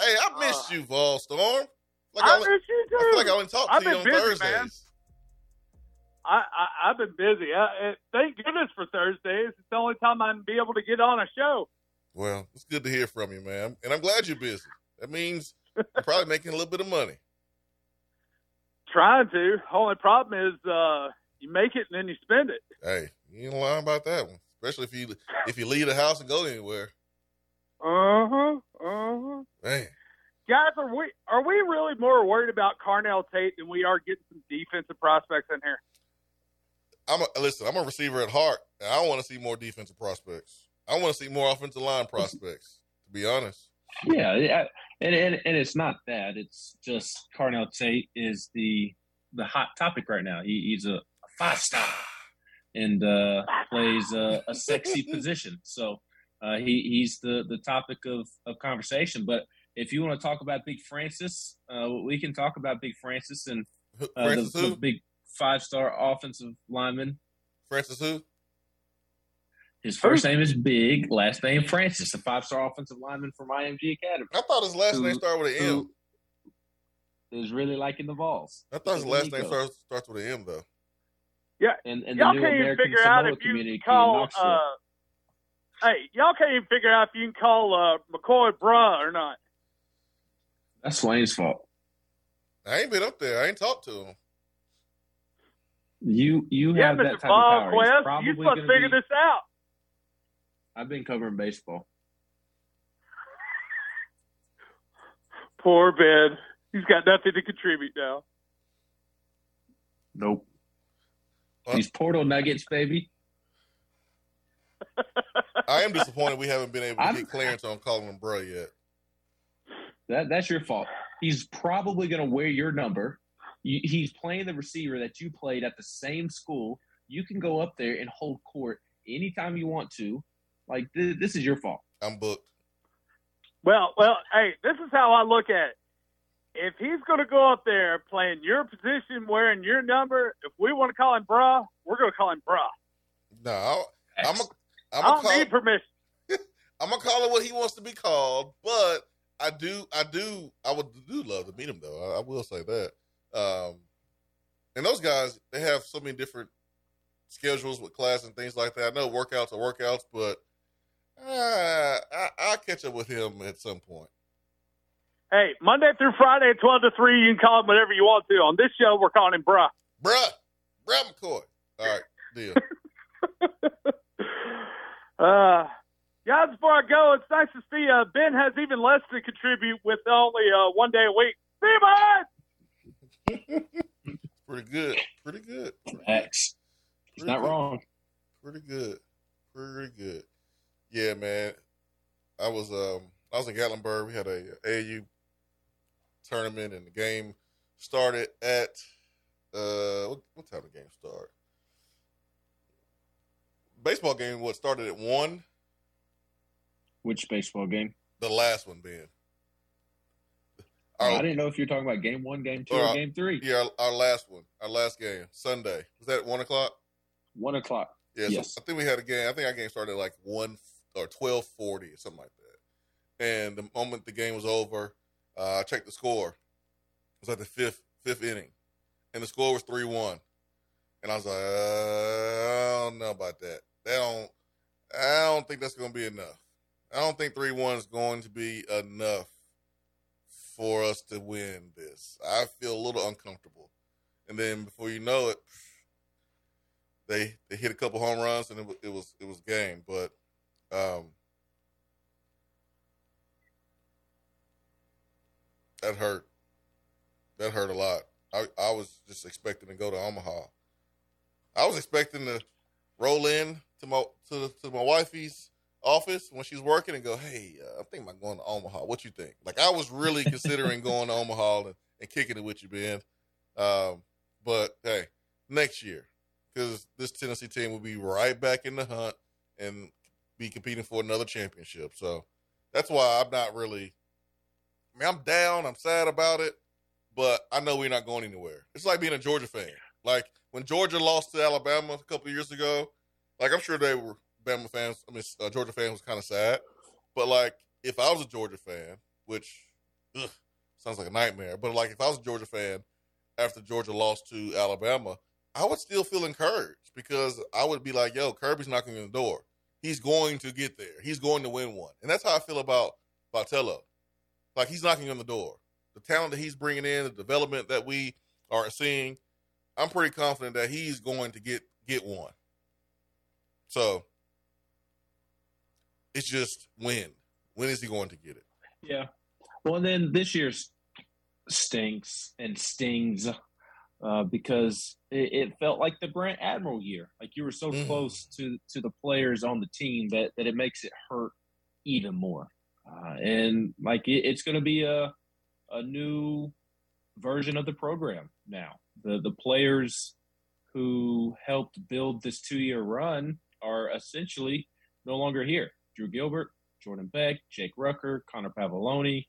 Hey, I missed Uh, you, Vol Storm. Like I only- miss you too. I feel like I only talked to I've you on busy, Thursdays. man. I, I I've been busy. I, uh, thank goodness for Thursdays. It's the only time I'm be able to get on a show. Well, it's good to hear from you, man. And I'm glad you're busy. That means you're probably making a little bit of money. Trying to. Only problem is uh, you make it and then you spend it. Hey, you ain't lying about that one. Especially if you if you leave the house and go anywhere. Uh huh. Uh huh. Man. Guys, are we are we really more worried about Carnell Tate than we are getting some defensive prospects in here? I'm a, listen. I'm a receiver at heart, and I want to see more defensive prospects. I want to see more offensive line prospects. To be honest, Yeah, yeah, and, and and it's not that. It's just Carnell Tate is the the hot topic right now. He, he's a, a five star and uh, plays a, a sexy position. So uh, he he's the the topic of of conversation. But if you want to talk about Big Francis, uh, we can talk about Big Francis and uh, Francis the, the big five star offensive lineman. Francis who? His first name is Big, last name Francis, a five star offensive lineman from IMG Academy. I thought his last Who- name started with an M. who Is really liking the balls. I thought his There last you name starts starts with an M though. Yeah, and, and the y'all new can't even American figure out if you call. Uh, hey, y'all can't even figure out if you can call uh, McCoy bruh or not. That's Swain's fault. I ain't been up there. I ain't talked to him. You you yeah, have that Mr. type of power. He's Quest, probably you must figure be- this out. I've been covering baseball. Poor Ben. He's got nothing to contribute now. Nope. These portal nuggets, baby. I am disappointed we haven't been able to I'm- get clearance on calling him bro yet. That that's your fault. He's probably going to wear your number. You, he's playing the receiver that you played at the same school. You can go up there and hold court anytime you want to. Like th- this is your fault. I'm booked. Well, well, hey, this is how I look at it. If he's going to go up there playing your position, wearing your number, if we want to call him bruh, we're going to call him bruh. No, I, I'm a, I'm I a don't call, need permission. I'm gonna call it what he wants to be called, but I do, I do, I would do love to meet him though. I, I will say that. Um, and those guys, they have so many different schedules with class and things like that. I know workouts are workouts, but uh, I, I'll catch up with him at some point. Hey, Monday through Friday at 12 to 3, you can call him whatever you want to. On this show, we're calling him bruh. Bruh, bruh McCoy. All right, deal. Uh, guys, before I go, it's nice to see uh, Ben has even less to contribute with only uh, one day a week. See you, bud! Pretty good. Pretty good. X. He's not good. wrong. Pretty good. Pretty good. Yeah, man. I was um I was in Gatlinburg. We had a AU tournament and the game started at uh what, what time did the game start? Baseball game what started at one? Which baseball game? The last one being. Oh, I didn't know if you were talking about game one, game two, Uh, or game three. Yeah, our, our last one. Our last game. Sunday. Was that one o'clock? One o'clock. Yeah, Yes. so I think we had a game. I think our game started at like one or twelve forty or something like that. And the moment the game was over, uh, I checked the score. It was like the fifth fifth inning, and the score was three one. And I was like, uh, I don't know about that. That don't. I don't think that's going to be enough. I don't think three one is going to be enough for us to win this. I feel a little uncomfortable. And then before you know it, they they hit a couple home runs and it, it was it was game. But um, that hurt. That hurt a lot. I I was just expecting to go to Omaha. I was expecting to roll in to my to to my wifey's office when she's working and go, "Hey, uh, I'm thinking about going to Omaha. What you think?" Like I was really considering going to Omaha and, and kicking it with you, Ben. Um, but hey, next year, because this Tennessee team will be right back in the hunt and be competing for another championship. So that's why I'm not really. I mean, I'm down. I'm sad about it, but I know we're not going anywhere. It's like being a Georgia fan. Like when Georgia lost to Alabama a couple years ago. Like I'm sure they were Bama fans. I mean, uh, Georgia fans was kind of sad, but like if I was a Georgia fan, which ugh, sounds like a nightmare, but like if I was a Georgia fan after Georgia lost to Alabama, I would still feel encouraged because I would be like, "Yo, Kirby's knocking on the door. He's going to get there. He's going to win one." And that's how I feel about Vitello. Like he's knocking on the door. The talent that he's bringing in, the development that we are seeing, I'm pretty confident that he's going to get get one. So it's just when. When is he going to get it? Yeah. Well, then this year's stinks and stings uh, because it, it felt like the Grant Admiral year. Like you were so Mhm. close to to the players on the team that that it makes it hurt even more. Uh, and like it, it's going to be a a new version of the program now. The the players who helped build this two year run are essentially no longer here. Drew Gilbert, Jordan Beck, Jake Rucker, Connor Pavolony,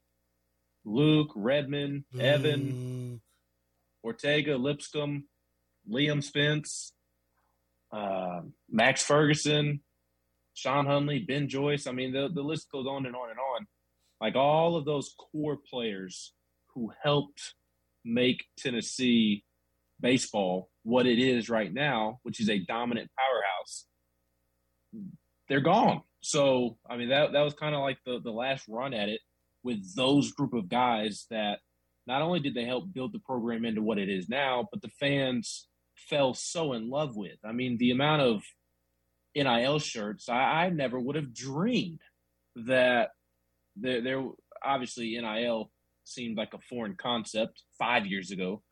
Luc, Redmond, Evan, Ortega, Lipscomb, Liam Spence, uh, Max Ferguson, Sean Hunley, Ben Joyce. I mean, the, the list goes on and on and on. Like all of those core players who helped make Tennessee baseball what it is right now, which is a dominant powerhouse, they're gone. So, I mean, that that was kind of like the the last run at it with those group of guys that not only did they help build the program into what it is now, but the fans fell so in love with. I mean, the amount of NIL shirts, I, I never would have dreamed that there, there obviously NIL seemed like a foreign concept five years ago.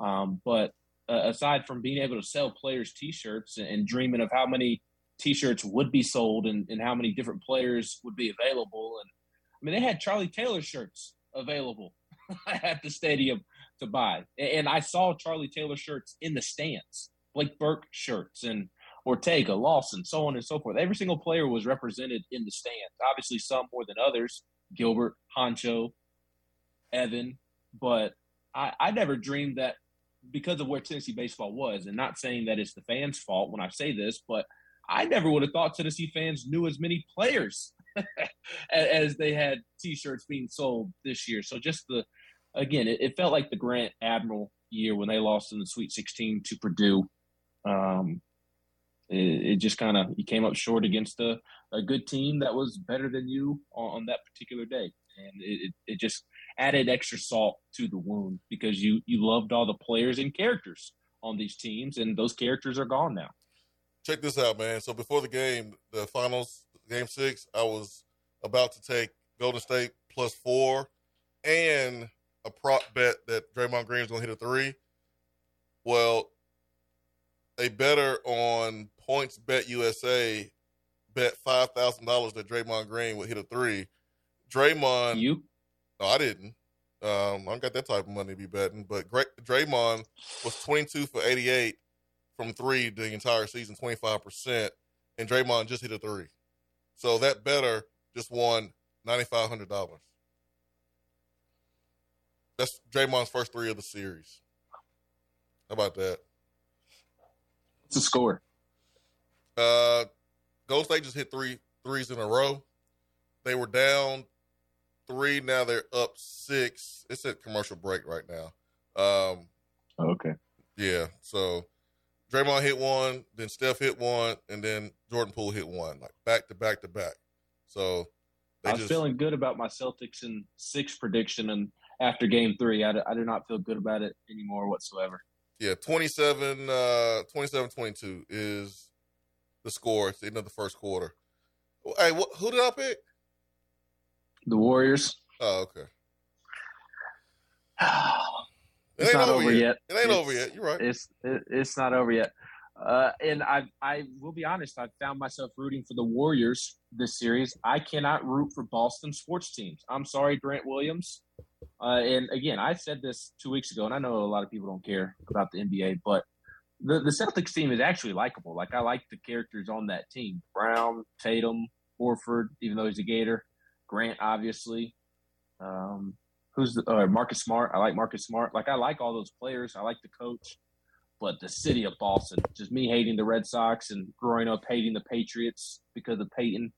Um, but uh, aside from being able to sell players T-shirts and, and dreaming of how many T-shirts would be sold and, and how many different players would be available, and I mean they had Charlie Taylor shirts available at the stadium to buy, and, I saw Charlie Taylor shirts in the stands, Blake Burke shirts, and Ortega, Lawson, so on and so forth. Every single player was represented in the stands. Obviously, some more than others. Gilbert, Honcho, Evan, but I, I never dreamed that because of where Tennessee baseball was, and not saying that it's the fans' fault when I say this, but I never would have thought Tennessee fans knew as many players as they had T-shirts being sold this year. So just the again, it, it, felt like the Grant Admiral year when they lost in the Sweet 16 to Purdue. Um, it, it just kind of you came up short against a, a good team that was better than you on, on that particular day, and it, it just added extra salt to the wound because you you loved all the players and characters on these teams, and those characters are gone now. Check this out, man. So before the game, the finals, game six, I was about to take Golden State plus four and a prop bet that Draymond Green is going to hit a three. Well, a better on PointsBet USA bet five thousand dollars that Draymond Green would hit a three. Draymond, you? No, I didn't. Um, I don't got that type of money to be betting. But Great, Draymond was twenty two for eighty eight from three the entire season, twenty five percent, and Draymond just hit a three. So that better just won ninety five hundred dollars. That's Draymond's first three of the series. How about that? What's the score? Uh, Gold State just hit three threes in a row. They were down three. Now they're up six. It's at commercial break right now. Um, oh, okay. Yeah. So Draymond hit one, then Steph hit one, and then Jordan Poole hit one, like back to back to back. So I was just, feeling good about my Celtics in six prediction, and after Game Three, I, I do not feel good about it anymore whatsoever. Yeah, 27, uh, 27-22 is the score at the end of the first quarter. Hey, what, who did I pick? The Warriors. Oh, okay. it's not over yet. yet. It ain't it's, over yet. You're right. It's it, it's not over yet. Uh, and I I will be honest. I found myself rooting for the Warriors this series. I cannot root for Boston sports teams. I'm sorry, Grant Williams. Uh, and again, I said this two weeks ago, and I know a lot of people don't care about the NBA, but the the Celtics team is actually likable. Like I like the characters on that team: Brown, Tatum, Horford, even though he's a Gator, Grant, obviously. Um, who's the, uh, Marcus Smart? I like Marcus Smart. Like I like all those players. I like the coach, but the city of Boston, just me hating the Red Sox and growing up hating the Patriots because of Peyton.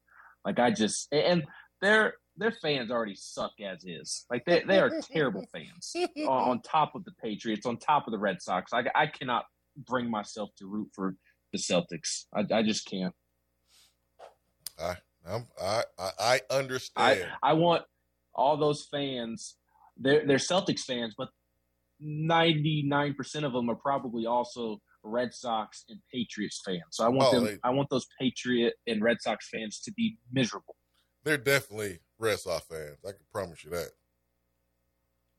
Like I just and their their fans already suck as is. Like they they are terrible fans. on, on top of the Patriots, on top of the Red Sox, I I cannot bring myself to root for the Celtics. I, I just can't. I I'm, I I understand. I, I want all those fans. They're they're Celtics fans, but ninety nine percent of them are probably also Red Sox and Patriots fans. So I want oh, them. They, I want those Patriot and Red Sox fans to be miserable. They're definitely Red Sox fans. I can promise you that.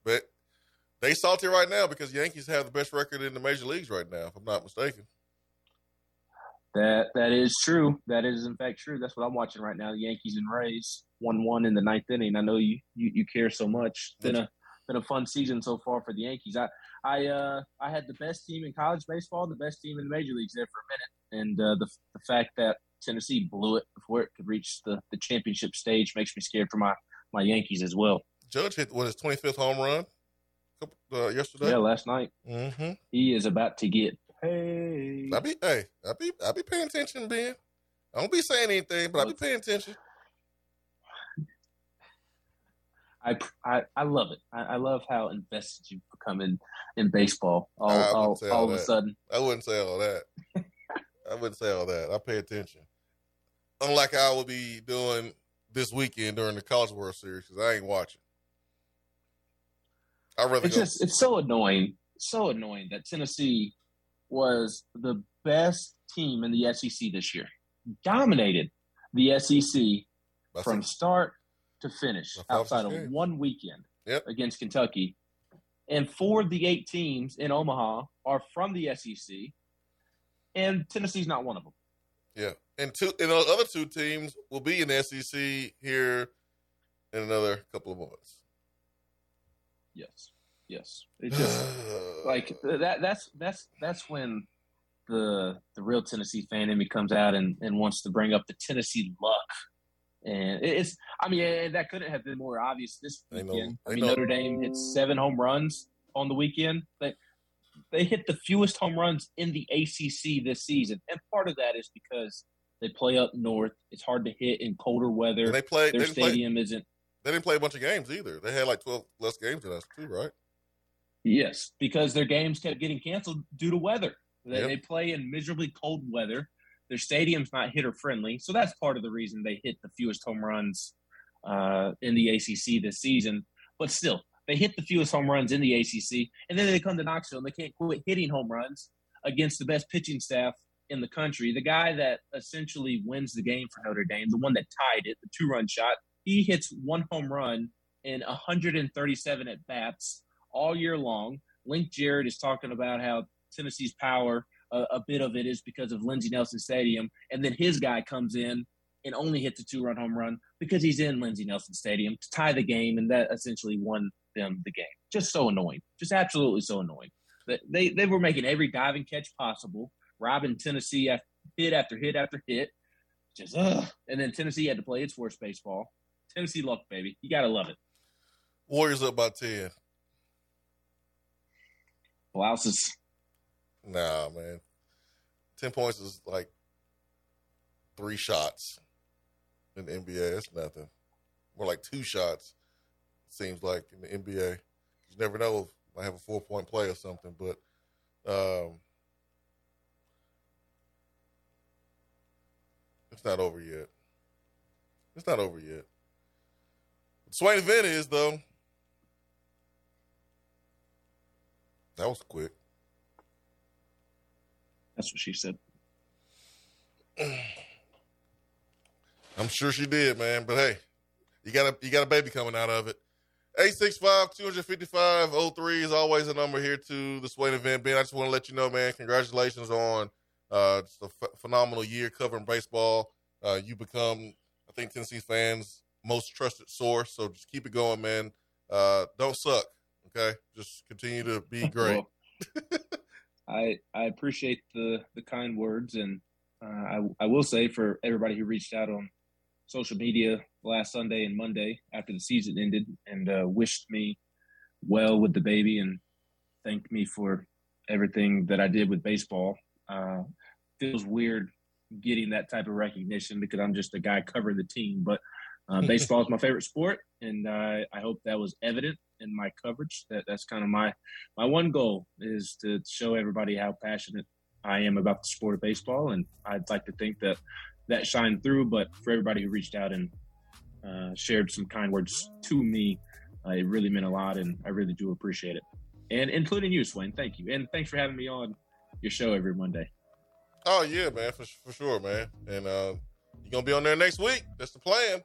But they salty right now because Yankees have the best record in the major leagues right now, if I'm not mistaken. That that is true. That is in fact true. That's what I'm watching right now. The Yankees and Rays one one in the ninth inning. I know you you, you care so much. Been a been a fun season so far for the Yankees. I I uh I had the best team in college baseball, the best team in the major leagues there for a minute, and uh, the the fact that Tennessee blew it before it could reach the, the championship stage makes me scared for my my Yankees as well. Judge hit what his 25th home run uh, yesterday. Yeah, last night. Mm-hmm. He is about to get paid. I be hey, I be I be paying attention, Ben. I don't be saying anything, but I be paying attention. I, I, I love it. I, I, love how invested you become in, in baseball all, all, all, all of a sudden. I wouldn't say all that. I wouldn't say all that. I pay attention. Unlike I will be doing this weekend during the College World Series because I ain't watching. I rather it's go. just it's so annoying, so annoying that Tennessee was the best team in the SEC this year, dominated the SEC from start to finish outside of one weekend yep. against Kentucky. And four of the eight teams in Omaha are from the SEC, and Tennessee's not one of them. Yeah, and two and the other two teams will be in the SEC here in another couple of months. Yes, yes. It just like that. That's that's that's when the the real Tennessee fan in me comes out and, and wants to bring up the Tennessee luck. And it's, I mean, that couldn't have been more obvious this weekend. I, I mean, Notre Dame hit seven home runs on the weekend. They, they hit the fewest home runs in the ACC this season. And part of that is because They play up north. It's hard to hit in colder weather. And they play. Their they stadium play, isn't. They didn't play a bunch of games either. They had like twelve less games than us too, right? Yes, because their games kept getting canceled due to weather. They, Yep. they play in miserably cold weather. Their stadium's not hitter friendly, so that's part of the reason they hit the fewest home runs uh, in the ACC this season. But still, they hit the fewest home runs in the ACC, and then they come to Knoxville and they can't quit hitting home runs against the best pitching staff in the country. The guy that essentially wins the game for Notre Dame, the one that tied it, the two-run shot, he hits one home run in 137 at bats all year long. Link Jarrett is talking about how Tennessee's power, uh, a bit of it is because of Lindsey Nelson Stadium, and then his guy comes in and only hits a two-run home run because he's in Lindsey Nelson Stadium to tie the game, and that essentially won them the game. Just so annoying, just absolutely so annoying. They they, they were making every diving catch possible, robbing Tennessee after hit after hit after hit. Just ugh. and then Tennessee had to play its worst baseball. Tennessee luck, baby. You gotta love it. Warriors up by ten. Blouses. Nah, man. Ten points is like three shots in the NBA. That's nothing. More like two shots. Seems like in the NBA. You never know. If might have a four point play or something, but um, it's not over yet. It's not over yet. Swain event is though. That was quick. That's what she said. I'm sure she did, man. But hey, you got a you got a baby coming out of it. 865-255-03 is always a number here to the Swain event. Ben, I just want to let you know, man, congratulations on uh, just a phenomenal year covering baseball. Uh, you become, I think, Tennessee fans' most trusted source. So just keep it going, man. Uh, don't suck, okay? Just continue to be great. I I appreciate the the kind words, and uh, I I will say for everybody who reached out on social media last Sunday and Monday after the season ended and uh, wished me well with the baby and thanked me for everything that I did with baseball. Uh, feels weird getting that type of recognition because I'm just a guy covering the team, but uh, baseball is my favorite sport, and uh, I hope that was evident in my coverage. That that's kind of my my one goal is to show everybody how passionate I am about the sport of baseball, and I'd like to think that that shined through. But for everybody who reached out and uh, shared some kind words to me, uh, it really meant a lot, and I really do appreciate it. And including you, Swain, thank you, and thanks for having me on your show every Monday. Oh yeah, man, for for sure, man. And uh, you're gonna be on there next week. That's the plan.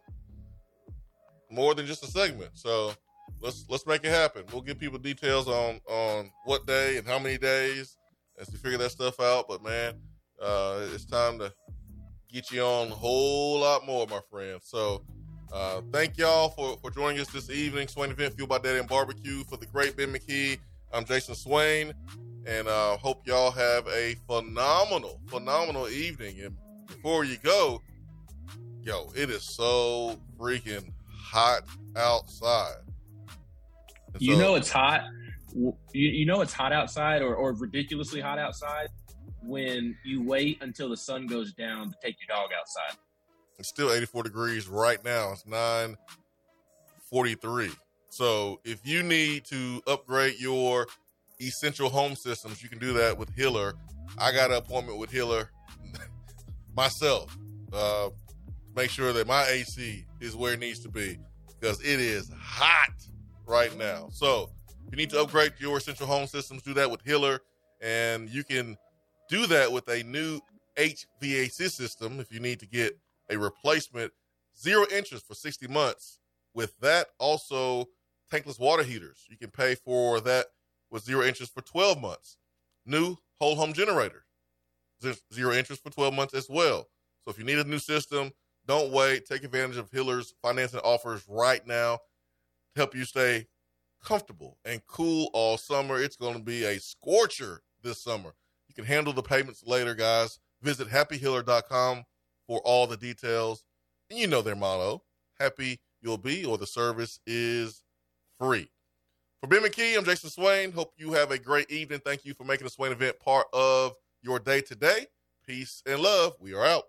More than just a segment. So let's let's make it happen. We'll give people details on on what day and how many days as we figure that stuff out. But man, uh, it's time to get you on a whole lot more, my friend. So uh, thank y'all for for joining us this evening. Swain event fueled by Dead End Barbecue for the great Ben McKee. I'm Jason Swain, and uh, hope y'all have a phenomenal, phenomenal evening. And before you go, yo, it is so freaking hot outside. And You know it's hot. You, you know it's hot outside or, or ridiculously hot outside when you wait until the sun goes down to take your dog outside. It's still 84 degrees right now. It's 943. So if you need to upgrade your essential home systems, you can do that with Hiller. I got an appointment with Hiller myself. Uh, make sure that my AC is where it needs to be because it is hot right now. So if you need to upgrade your central home systems, do that with Hiller. And you can do that with a new HVAC system if you need to get a replacement, zero interest for 60 months. With that, also tankless water heaters. You can pay for that with zero interest for 12 months. New whole home generator, zero interest for 12 months as well. So if you need a new system, don't wait. Take advantage of Hiller's financing offers right now help you stay comfortable and cool all summer. It's going to be a scorcher this summer. You can handle the payments later, guys. Visit happyhiller.com for all the details. And you know their motto happy you'll be, or the service is free. For Ben McKee, I'm Jason Swain. Hope you have a great evening. Thank you for making the Swain event part of your day today. Peace and love. We are out.